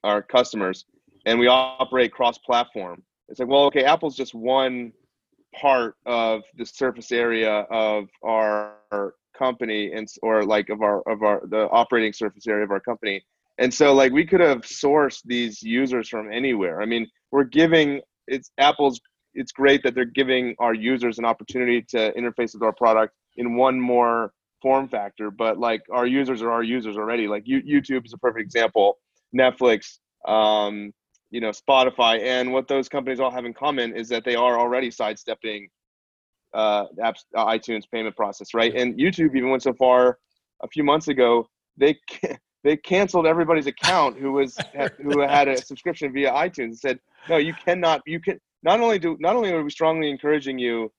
[SPEAKER 2] our customers, and we operate cross-platform. It's like, well, okay, Apple's just one part of the surface area of our company and or like of our of our the operating surface area of our company. And so like we could have sourced these users from anywhere. I mean we're giving it's apple's it's great that they're giving our users an opportunity to interface with our product in one more form factor but like our users are our users already. Like youtube is a perfect example. Netflix um, you know spotify and what those companies all have in common is that they are already sidestepping uh, apps, uh, iTunes payment process, right? And YouTube even went so far a few months ago they (laughs) they canceled everybody's account who was who had a subscription via iTunes and said, no, you cannot. You can not only do not only are we strongly encouraging you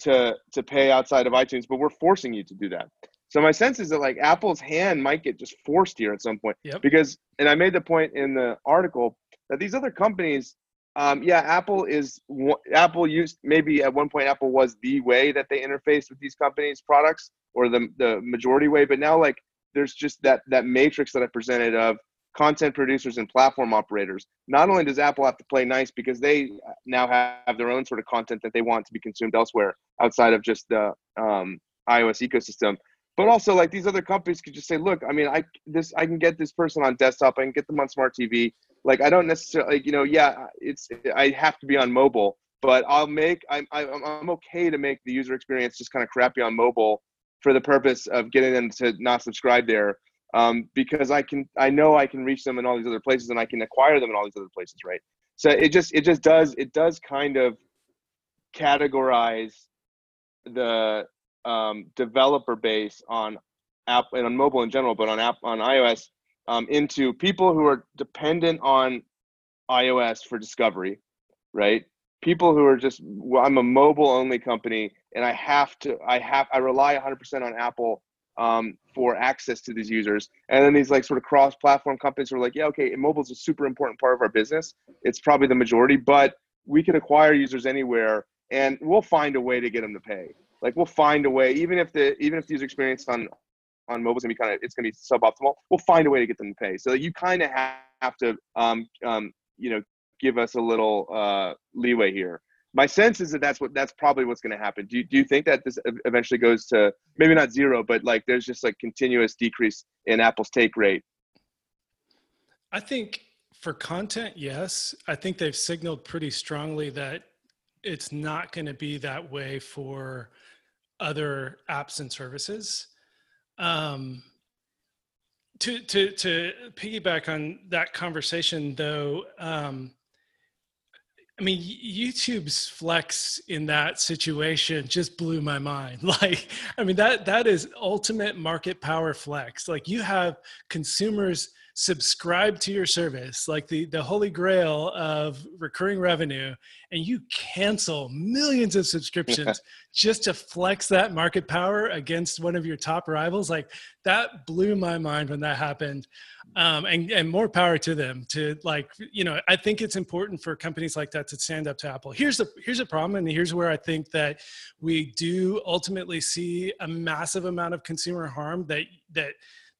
[SPEAKER 2] to to pay outside of iTunes, but we're forcing you to do that. So my sense is that like Apple's hand might get just forced here at some point
[SPEAKER 3] yep.
[SPEAKER 2] because, and I made the point in the article that these other companies um, yeah, Apple is Apple used maybe at one point Apple was the way that they interface with these companies' products or the the majority way, but now like there's just that that matrix that I presented of content producers and platform operators. Not only does Apple have to play nice because they now have their own sort of content that they want to be consumed elsewhere outside of just the um, iOS ecosystem, but also like these other companies could just say, look, I mean, I this I can get this person on desktop, I can get them on smart TV like I don't necessarily like, you know yeah it's I have to be on mobile but I'll make I'm I'm okay to make the user experience just kind of crappy on mobile for the purpose of getting them to not subscribe there um, because I can I know I can reach them in all these other places and I can acquire them in all these other places right? So it just it just does it does kind of categorize the um, developer base on app and on mobile in general but on app on iOS um, into people who are dependent on iOS for discovery, right? People who are just well, I'm a mobile only company and I have to I have I rely 100% on Apple um, for access to these users. And then these like sort of cross platform companies who are like, yeah, okay, mobile is a super important part of our business. It's probably the majority, but we can acquire users anywhere and we'll find a way to get them to pay. Like we'll find a way, even if the even if the user experience on on mobile is gonna be kind of it's gonna be suboptimal. We'll find a way to get them to pay. So you kind of have to um, um, you know give us a little uh, leeway here. My sense is that that's what that's probably what's going to happen. Do you, do you think that this eventually goes to maybe not zero, but like there's just like continuous decrease in Apple's take rate?
[SPEAKER 3] I think for content, yes. I think they've signaled pretty strongly that it's not going to be that way for other apps and services. Um, to to to piggyback on that conversation, though, um, I mean, YouTube's flex in that situation just blew my mind. (laughs) Like, I mean, that that is ultimate market power flex. Like, you have consumers subscribe to your service, like the the holy grail of recurring revenue, and you cancel millions of subscriptions (laughs) just to flex that market power against one of your top rivals. Like, that blew my mind when that happened um, and and more power to them to like you know i think it's important for companies like that to stand up to apple here's the here's a problem and here's where i think that we do ultimately see a massive amount of consumer harm that that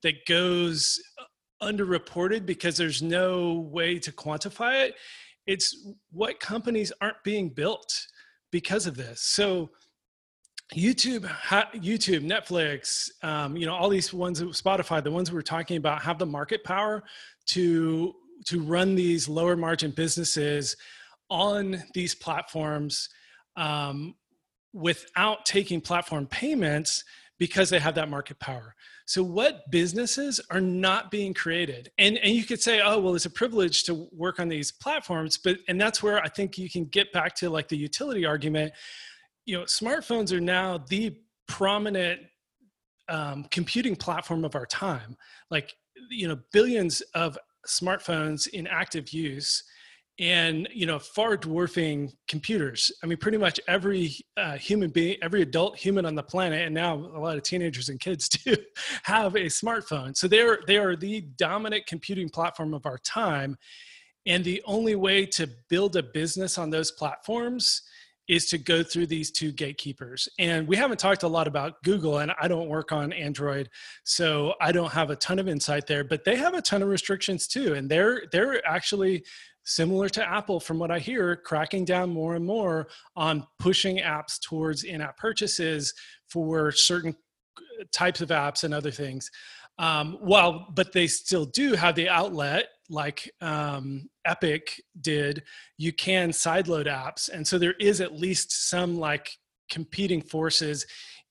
[SPEAKER 3] that goes underreported because there's no way to quantify it it's what companies aren't being built because of this so YouTube, YouTube, Netflix, um, you know, all these ones, Spotify, the ones we are talking about, have the market power to to run these lower margin businesses on these platforms um, without taking platform payments because they have that market power. So, what businesses are not being created? And, and you could say, oh, well, it's a privilege to work on these platforms, but and that's where I think you can get back to like the utility argument. You know, smartphones are now the prominent um, computing platform of our time. Like, you know, billions of smartphones in active use and you know far dwarfing computers. I mean pretty much every uh, human being every adult human on the planet and now a lot of teenagers and kids (laughs) too have a smartphone. So they're they are the dominant computing platform of our time and the only way to build a business on those platforms is to go through these two gatekeepers. And we haven't talked a lot about Google, and I don't work on Android, so I don't have a ton of insight there. But they have a ton of restrictions too, and they're they're actually similar to Apple, from what I hear, cracking down more and more on pushing apps towards in-app purchases for certain types of apps and other things. Um, well, but they still do have the outlet like um, Epic did, you can sideload apps. And so there is at least some like competing forces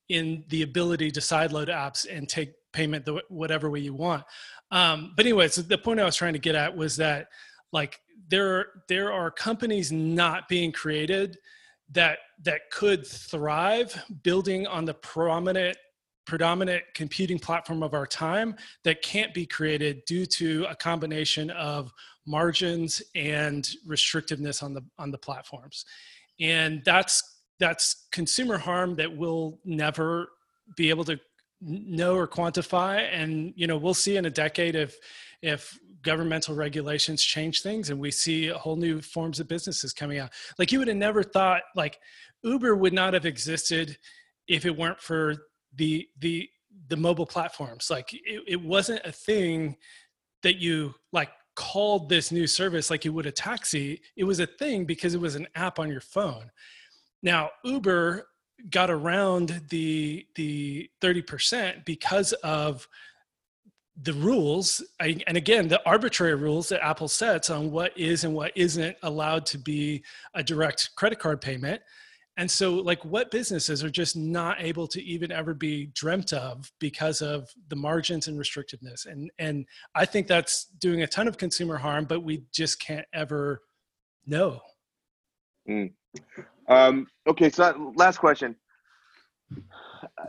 [SPEAKER 3] in the ability to sideload apps and take payment the, whatever way you want. Um, but anyway, so the point I was trying to get at was that like there there are companies not being created that that could thrive building on the prominent predominant computing platform of our time that can't be created due to a combination of margins and restrictiveness on the on the platforms. And that's that's consumer harm that we'll never be able to know or quantify. And you know we'll see in a decade if if governmental regulations change things and we see whole new forms of businesses coming out. Like you would have never thought like uber would not have existed if it weren't for the the the mobile platforms. Like it, it wasn't a thing that you like called this new service like you would a taxi. It was a thing because it was an app on your phone. Now uber got around the the 30% because of the rules. And again the arbitrary rules that apple sets on what is and what isn't allowed to be a direct credit card payment and so like what businesses are just not able to even ever be dreamt of because of the margins and restrictiveness and and i think that's doing a ton of consumer harm but we just can't ever know
[SPEAKER 2] mm. um, okay so last question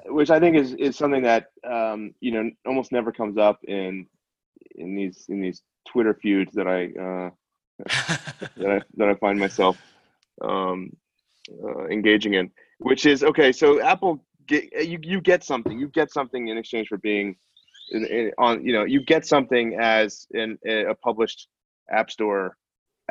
[SPEAKER 2] which i think is is something that um, you know almost never comes up in in these in these twitter feuds that i uh, (laughs) that i that i find myself um, uh, engaging in, which is okay. So Apple, get, you you get something. You get something in exchange for being in, in, on. You know, you get something as in a published App Store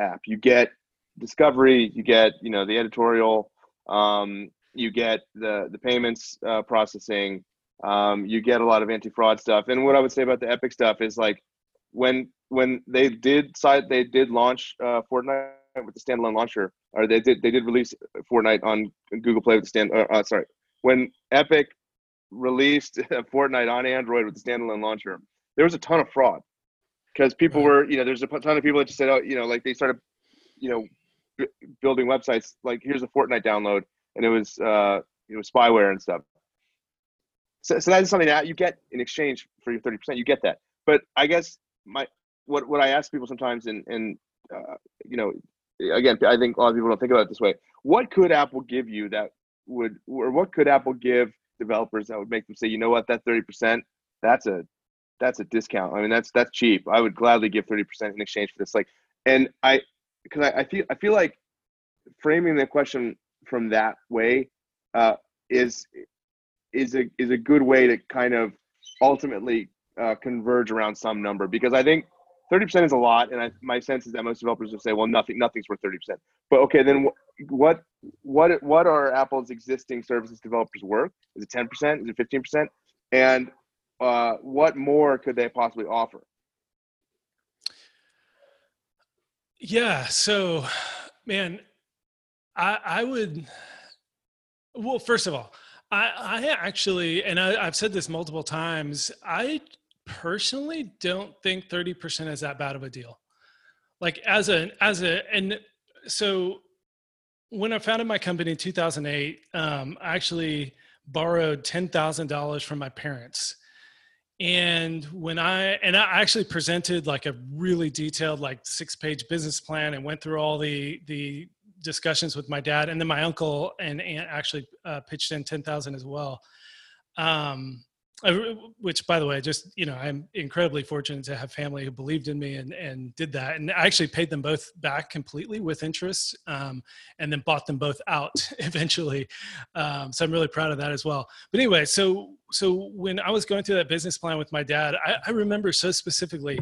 [SPEAKER 2] app. You get discovery. You get you know the editorial. Um, you get the the payments uh, processing. Um, you get a lot of anti-fraud stuff. And what I would say about the Epic stuff is like when when they did side they did launch uh, Fortnite with the standalone launcher, or they did they did release Fortnite on Google Play with the stand. Uh, uh, sorry, when Epic released (laughs) Fortnite on Android with the standalone launcher, there was a ton of fraud because people were you know there's a ton of people that just said oh you know like they started you know b- building websites like here's a Fortnite download and it was uh it was spyware and stuff. So, so that is something that you get in exchange for your 30%. You get that. But I guess my what what I ask people sometimes and and uh, you know again, I think a lot of people don't think about it this way. What could Apple give you that would, or what could Apple give developers that would make them say, you know what, that thirty percent, that's a, that's a discount. I mean, that's that's cheap. I would gladly give thirty percent in exchange for this. Like, and I, because I, I feel I feel like framing the question from that way uh, is is a is a good way to kind of ultimately uh, converge around some number because I think thirty percent is a lot, and I, my sense is that most developers will say, "Well, nothing, nothing's worth thirty percent." But okay, then what, what, what are Apple's existing services developers worth? Is it ten percent? Is it fifteen percent? And uh, what more could they possibly offer?
[SPEAKER 3] Yeah. So, man, I, I would. Well, first of all, I, I actually, and I, I've said this multiple times. I personally don't think 30% is that bad of a deal. like as a as a and so when I founded my company in 2008, um, I actually borrowed ten thousand dollars from my parents. And when I and I actually presented like a really detailed, like six page business plan and went through all the the discussions with my dad and then my uncle and aunt actually uh, pitched in 10,000 as well. Um, which by the way just you know i'm incredibly fortunate to have family who believed in me and and did that. And i actually paid them both back completely with interest um, and then bought them both out (laughs) eventually. Um, so i'm really proud of that as well. But anyway so so when i was going through that business plan with my dad i, I remember so specifically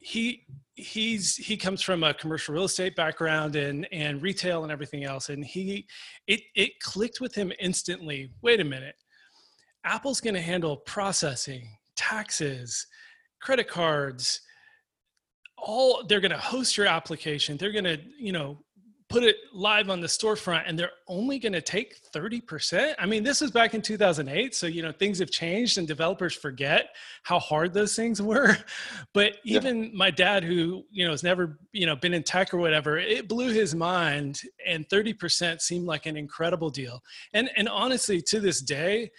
[SPEAKER 3] he he's he comes from a commercial real estate background and and retail and everything else. And he it it clicked with him instantly wait a minute Apple's going to handle processing, taxes, credit cards, all they're going to host your application. They're going to, you know, put it live on the storefront and they're only going to take 30%. I mean, this was back in 2008, so you know, things have changed and developers forget how hard those things (laughs) were. But even yeah. my dad who, you know, has never, you know, been in tech or whatever, it blew his mind and 30% seemed like an incredible deal. And and honestly, to this day,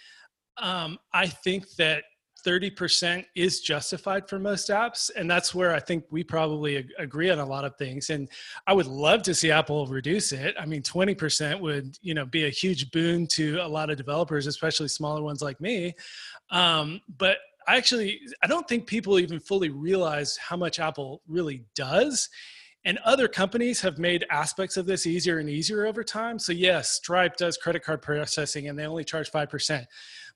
[SPEAKER 3] um, I think that 30% is justified for most apps. And that's where I think we probably agree on a lot of things. And I would love to see Apple reduce it. I mean, 20% would, you know, be a huge boon to a lot of developers, especially smaller ones like me. Um, but I actually, I don't think people even fully realize how much Apple really does. And other companies have made aspects of this easier and easier over time. So yes, Stripe does credit card processing and they only charge 5%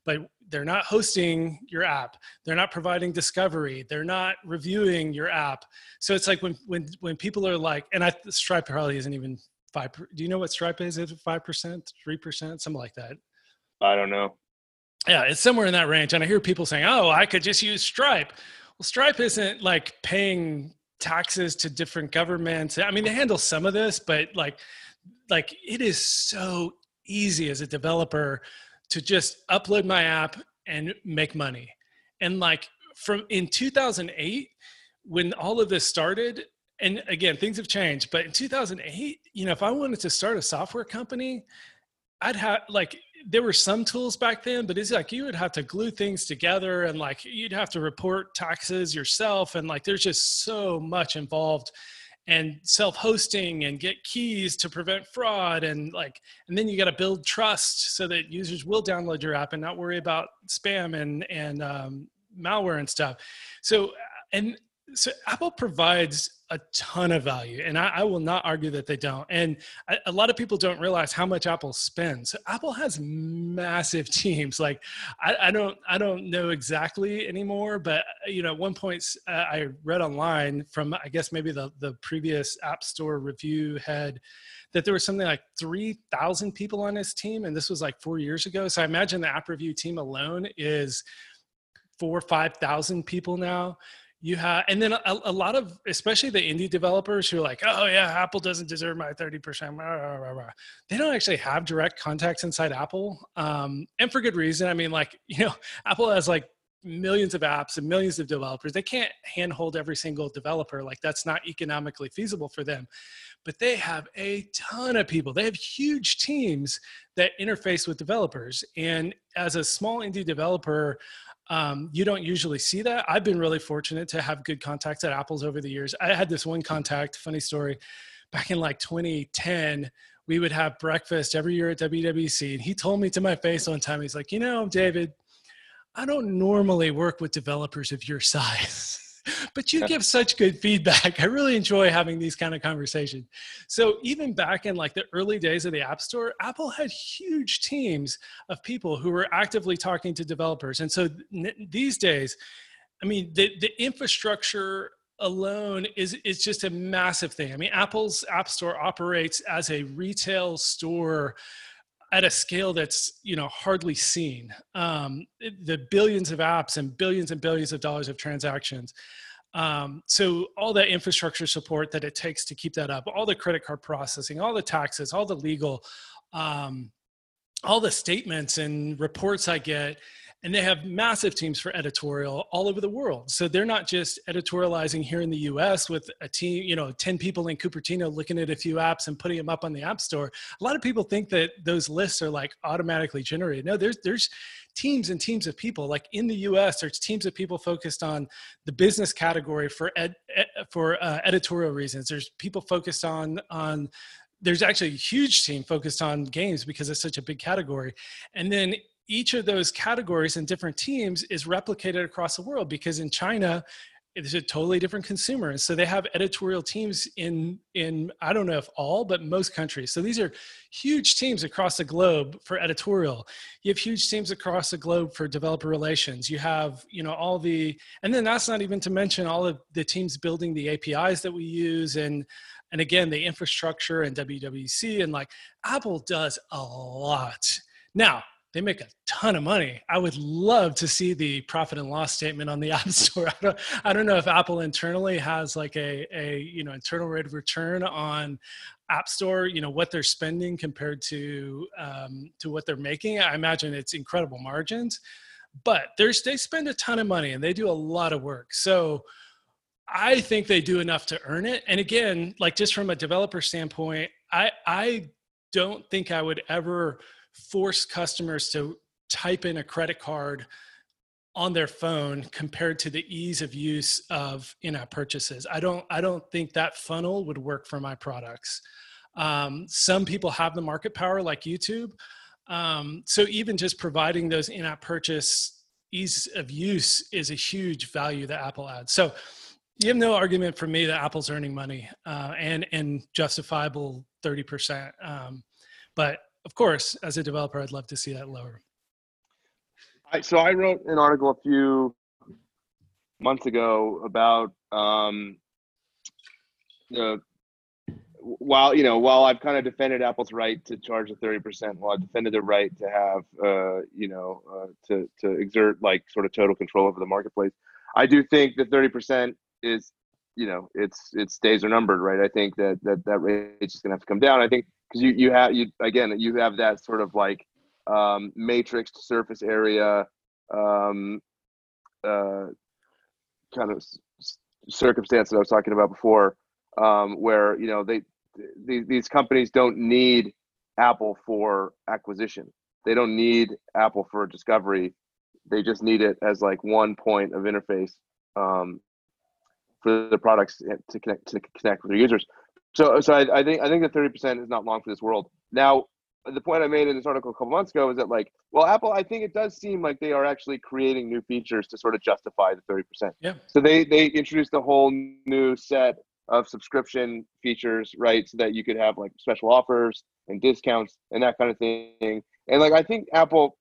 [SPEAKER 3] but they're not hosting your app. They're not providing discovery. They're not reviewing your app. So it's like when when when people are like and i stripe probably isn't even five do you know what stripe is? Is it five percent three percent something like that?
[SPEAKER 2] I don't know.
[SPEAKER 3] Yeah it's somewhere in that range. And i hear people saying oh i could just use stripe. Well stripe isn't like paying taxes to different governments. I mean they handle some of this but like like it is so easy as a developer to just upload my app and make money. And like from in 2008, when all of this started, and again, things have changed, but in 2008, you know, if I wanted to start a software company, I'd have like there were some tools back then, but it's like you would have to glue things together and like you'd have to report taxes yourself. And like there's just so much involved and self-hosting and get keys to prevent fraud and like and then you got to build trust so that users will download your app and not worry about spam and and um, malware and stuff. So and so apple provides a ton of value and I, I, will not argue that they don't and a lot of people don't realize how much apple spends. Apple has massive (laughs) teams like I, I, don't i don't know exactly anymore but you know at one point uh, i read online from i guess maybe the, the previous app store review head that there was something like 3000 people on his team and this was like four years ago so i imagine the app review team alone is four or five thousand people now you have and then a, a, lot of especially the indie developers who are like oh yeah apple doesn't deserve my 30% they don't actually have direct contacts inside apple um, and for good reason. I mean like (laughs) you know apple has like millions of apps and millions of developers. They can't handhold every single developer. Like that's not economically feasible for them. But they have a ton of people. They have huge teams that interface with developers. And as a small indie developer um, you don't usually see that. I've been really fortunate to have good contacts at Apple's over the years. I had this one contact, funny story, back in like 2010. We would have breakfast every year at WWDC, and he told me to my face one time, he's like, You know, David, I don't normally work with developers of your (laughs) size. (laughs) but you give such good feedback. (laughs) I really enjoy having these kind of conversations. So even back in like the early days of the App Store, Apple had huge teams of people who were actively talking to developers. And so these days, I mean, the, the infrastructure alone is is just a massive thing. I mean, Apple's App Store operates as a retail store at a scale that's you know hardly seen. Um, the billions of apps and billions and billions of dollars of transactions. Um, so all that infrastructure support that it takes to keep that up all the credit card processing all the taxes all the legal um, all the statements and reports i get and they have massive teams for editorial all over the world. So they're not just editorializing here in the US with a team, you know, 10 people in Cupertino looking at a few apps and putting them up on the App Store. A lot of people think that those lists are like automatically generated. No, there's there's teams and teams of people. Like in the US, there's teams of people focused on the business category for ed, for uh, editorial reasons. There's people focused on on there's actually a huge team focused on games because it's such a big category. And then each of those categories and different teams is replicated across the world because in China, it's a totally different consumer. So they have editorial teams in in I don't know if all, but most countries. So these are huge teams across the globe for editorial. You have huge teams across the globe for developer relations. You have, you know, all the and then that's not even to mention all of the teams building the APIs that we use and and again the infrastructure and WWDC and like Apple does a lot. Now, they make a ton of money. I would love to see the profit and loss statement on the (laughs) App Store. I don't, I don't know if Apple internally has like a, a you know internal rate of return on App Store. You know what they're spending compared to um, to what they're making. I imagine it's incredible margins, but they spend a ton of money and they do a lot of work. So I think they do enough to earn it. And again, like just from a developer standpoint, I I don't think I would ever force customers to type in a credit card on their phone compared to the ease of use of in-app purchases. I don't I don't think that funnel would work for my products. Um, some people have the market power like YouTube. Um, so even just providing those in-app purchase ease of use is a huge value that Apple adds. So you have no argument for me that Apple's earning money uh, and and justifiable thirty percent. Um, but of course, as a developer, I'd love to see that lower.
[SPEAKER 2] So I wrote an article a few months ago about um, the while you know while I've kind of defended Apple's right to charge the thirty percent, while I defended the right to have uh, you know uh, to to exert like sort of total control over the marketplace, I do think the thirty percent is you know it's its days are numbered, right? I think that that that rate is just gonna have to come down. I think because you you have you again you have that sort of like um, matrixed surface area um, uh, kind of circumstance that I was talking about before, um, where you know they, they these companies don't need Apple for acquisition. They don't need Apple for discovery. They just need it as like one point of interface um, for the products to connect to connect with their users. So, so I, I think I think the thirty percent is not long for this world. Now, the point I made in this article a couple months ago is that like, well, Apple, I think it does seem like they are actually creating new features to sort of justify the thirty percent.
[SPEAKER 3] Yeah.
[SPEAKER 2] So they they introduced a whole new set of subscription features, right? So that you could have like special offers and discounts and that kind of thing. And like I think Apple,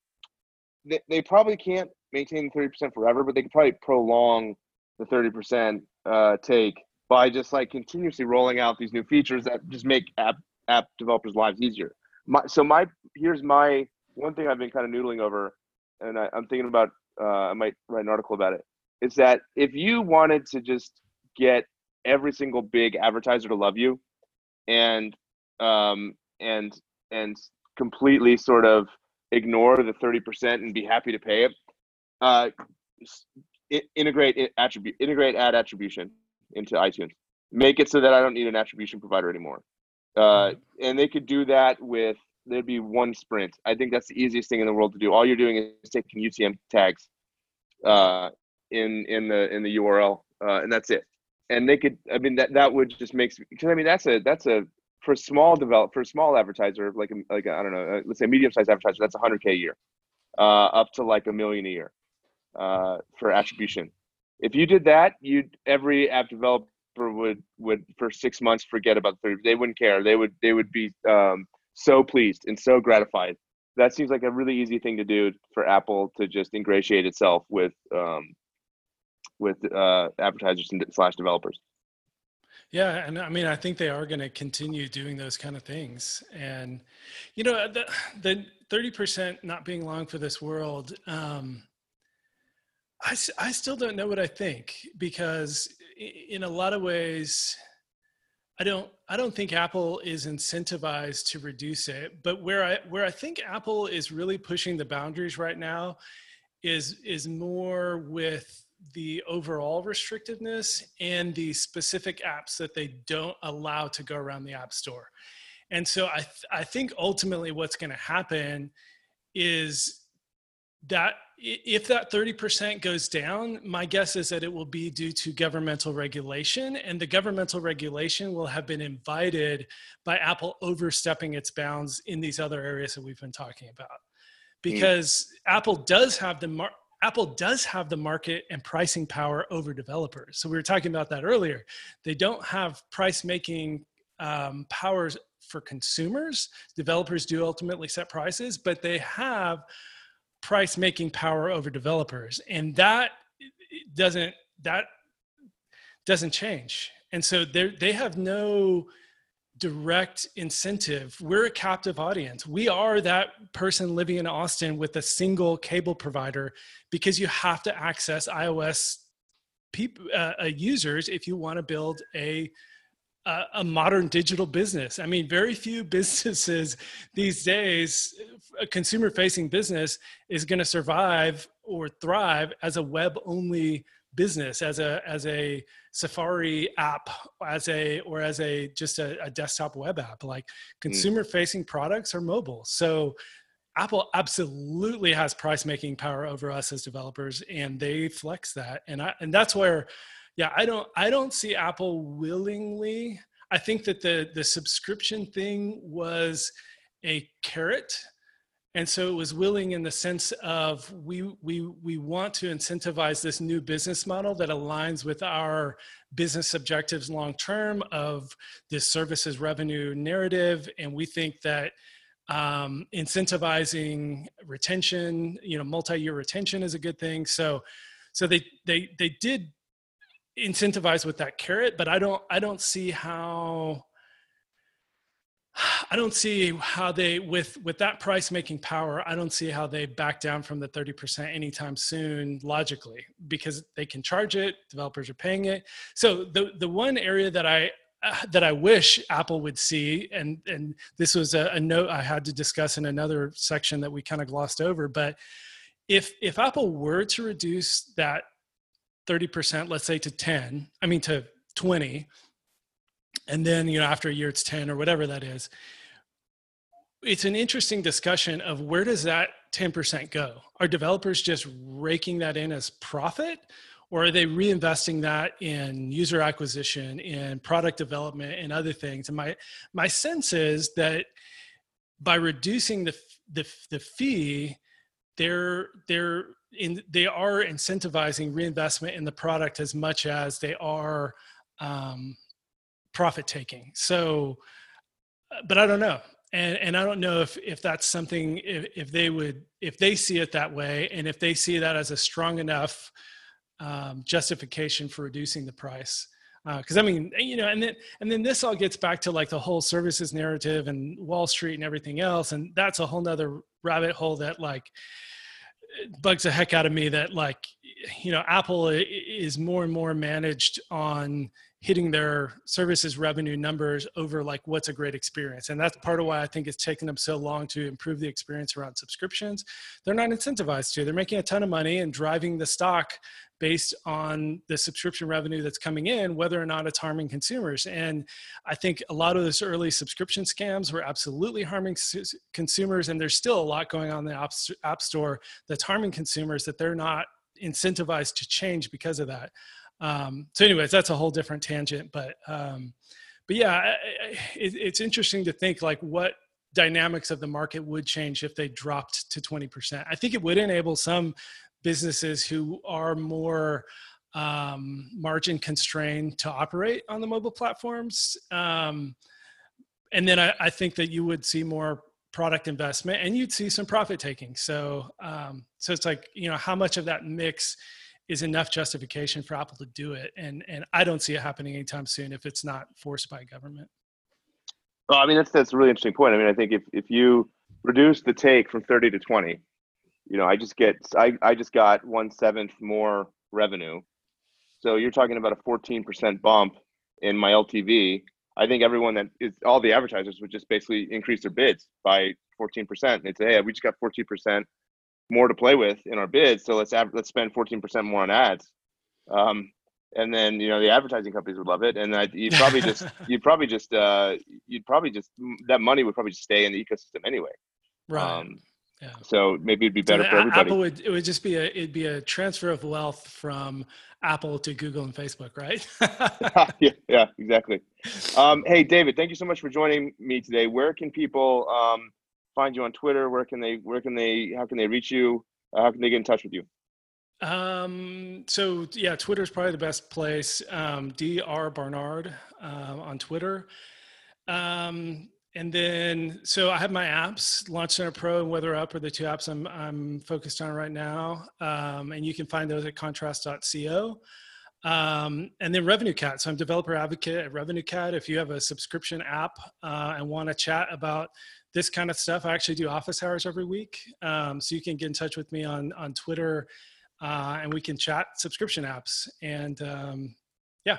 [SPEAKER 2] they, they probably can't maintain thirty percent forever, but they could probably prolong the thirty percent uh, take by just like continuously rolling out these new features that just make app app developers' lives easier. My, so my here's my one thing I've been kind of noodling over, and I, am thinking about uh, I might write an article about it. Is that if you wanted to just get every single big advertiser to love you, and um, and and completely sort of ignore the 30% and be happy to pay it, uh, integrate attribute integrate ad attribution into iTunes. Make it so that I don't need an attribution provider anymore. Uh, mm-hmm. and they could do that with there'd be one sprint. I think that's the easiest thing in the world to do. All you're doing is taking UTM tags uh, in in the in the URL, uh, and that's it. And they could, I mean, that that would just makes because I mean that's a that's a for a small develop for a small advertiser like a, like I don't know, uh, let's say medium sized advertiser, that's 100k a year, uh, up to like a million a year uh, for attribution. If you did that, you every app developer would would for six months forget about the 30. They wouldn't care. They would they would be um, so pleased and so gratified. That seems like a really easy thing to do for Apple to just ingratiate itself with um, with uh, advertisers and slash developers.
[SPEAKER 3] Yeah, and I mean, I think they are going to continue doing those kind of things. And you know, the the thirty percent not being long for this world. Um, I, I still don't know what I think because in a lot of ways, I don't I don't think Apple is incentivized to reduce it. But where I where I think Apple is really pushing the boundaries right now is is more with the overall restrictiveness and the specific apps that they don't allow to go around the app store. And so I th- I think ultimately what's going to happen is that if that 30% goes down, my guess is that it will be due to governmental regulation, and the governmental regulation will have been invited by Apple overstepping its bounds in these other areas that we've been talking about. Because mm. Apple does have the mar- Apple does have the market and pricing power over developers. So we were talking about that earlier. They don't have price making um, powers for consumers. Developers do ultimately set prices, but they have price making power over developers. And that doesn't that doesn't change. And so they they have no direct incentive. We're a captive audience. We are that person living in austin with a single cable provider because you have to access ios people uh, uh, users if you want to build a a, a modern digital business. I mean, very few (laughs) businesses these days, a consumer facing business is going to survive or thrive as a web only business as a as a safari app as a or as a just a, a desktop web app. Like hmm. consumer facing products are mobile. So apple absolutely has price making power over us as developers and they flex that. And i and that's where yeah i don't i don't see apple willingly. I think that the the subscription thing was a carrot. And so it was willing in the sense of we we we want to incentivize this new business model that aligns with our business objectives long term of this services revenue narrative. And we think that um, incentivizing retention you know multi-year retention is a good thing. So so they they they did incentivize with that carrot but i don't i don't see how (sighs) i don't see how they with with that price making power i don't see how they back down from the 30% anytime soon logically because they can charge it developers are paying it so the the one area that i uh, (sighs) that I wish Apple would see, and and this was a, a note I had to discuss in another section that we kind of glossed over. But if if Apple were to reduce that 30%, let's say to 10, I mean to 20, and then, you know, after a year it's 10 or whatever that is. It's an interesting discussion of where does that 10% go? Are developers just raking that in as profit? Or are they reinvesting that in user acquisition, in product development, and other things? And my my sense is that by reducing the the, the fee, they're they're in, they are incentivizing reinvestment in the product as much as they are um, profit taking. So, uh, but I don't know. And, and I don't know if, if that's something, if, if they would, if they see it that way, and if they see that as a strong enough um, justification for reducing the price. Because uh, I mean, you know, and then and then this all gets back to like the whole services narrative and Wall Street and everything else, and that's a whole nother rabbit hole that like bugs the heck out of me that like you know apple is more and more managed on hitting their services revenue numbers over like what's a great experience and that's part of why i think it's taken them so long to improve the experience around subscriptions they're not incentivized to they're making a ton of money and driving the stock based on the subscription revenue that's coming in, whether or not it's harming consumers. And I think a lot of those early subscription scams were absolutely harming consumers, and there's still a lot going on in the App Store that's harming consumers that they're not incentivized to change because of that. Um, so, anyways, that's a whole different tangent, but um, but yeah, it, it's interesting to think like what dynamics of the market would change if they dropped to 20%. I think it would enable some businesses who are more um, margin constrained to operate on the mobile platforms. Um, and then I, I, think that you would see more product investment and you'd see some profit taking. So, um, so it's like, you know, how much of that mix is enough justification for Apple to do it? And, and I don't see it happening anytime soon if it's not forced by government.
[SPEAKER 2] Well, I mean, that's, that's a really interesting point. I mean, I think if, if you reduce the take from 30 to 20, you know, I just get I, I just got one seventh more revenue. So you're talking about a 14% bump in my LTV. I think everyone that is all the advertisers would just basically increase their bids by 14%. They'd say, hey, we just got 14% more to play with in our bids, so let's av- let's spend 14% more on ads. Um, and then you know the advertising companies would love it, and I, you'd probably just (laughs) you'd probably just uh, you'd probably just that money would probably just stay in the ecosystem anyway.
[SPEAKER 3] Right. Um,
[SPEAKER 2] yeah. So maybe it'd be better
[SPEAKER 3] so
[SPEAKER 2] for everybody.
[SPEAKER 3] Apple would it would just be a it'd be a transfer of wealth from Apple to Google and Facebook, right? (laughs) (laughs)
[SPEAKER 2] yeah, yeah, exactly. Um, hey, David, thank you so much for joining me today. Where can people um, find you on Twitter? Where can they? Where can they? How can they reach you? Uh, how can they get in touch with you?
[SPEAKER 3] Um, so yeah, Twitter is probably the best place. Um, Dr Barnard um, on Twitter. Um, and then, so I have my apps, Launch Center Pro and Weather Up are the two apps I'm, I'm focused on right now. Um, and you can find those at contrast.co. Um, and then RevenueCat. So I'm developer advocate at RevenueCat. If you have a subscription app uh, and want to chat about this kind of stuff, I actually do office hours every week. Um, so you can get in touch with me on, on Twitter uh, and we can chat subscription apps. And um, yeah,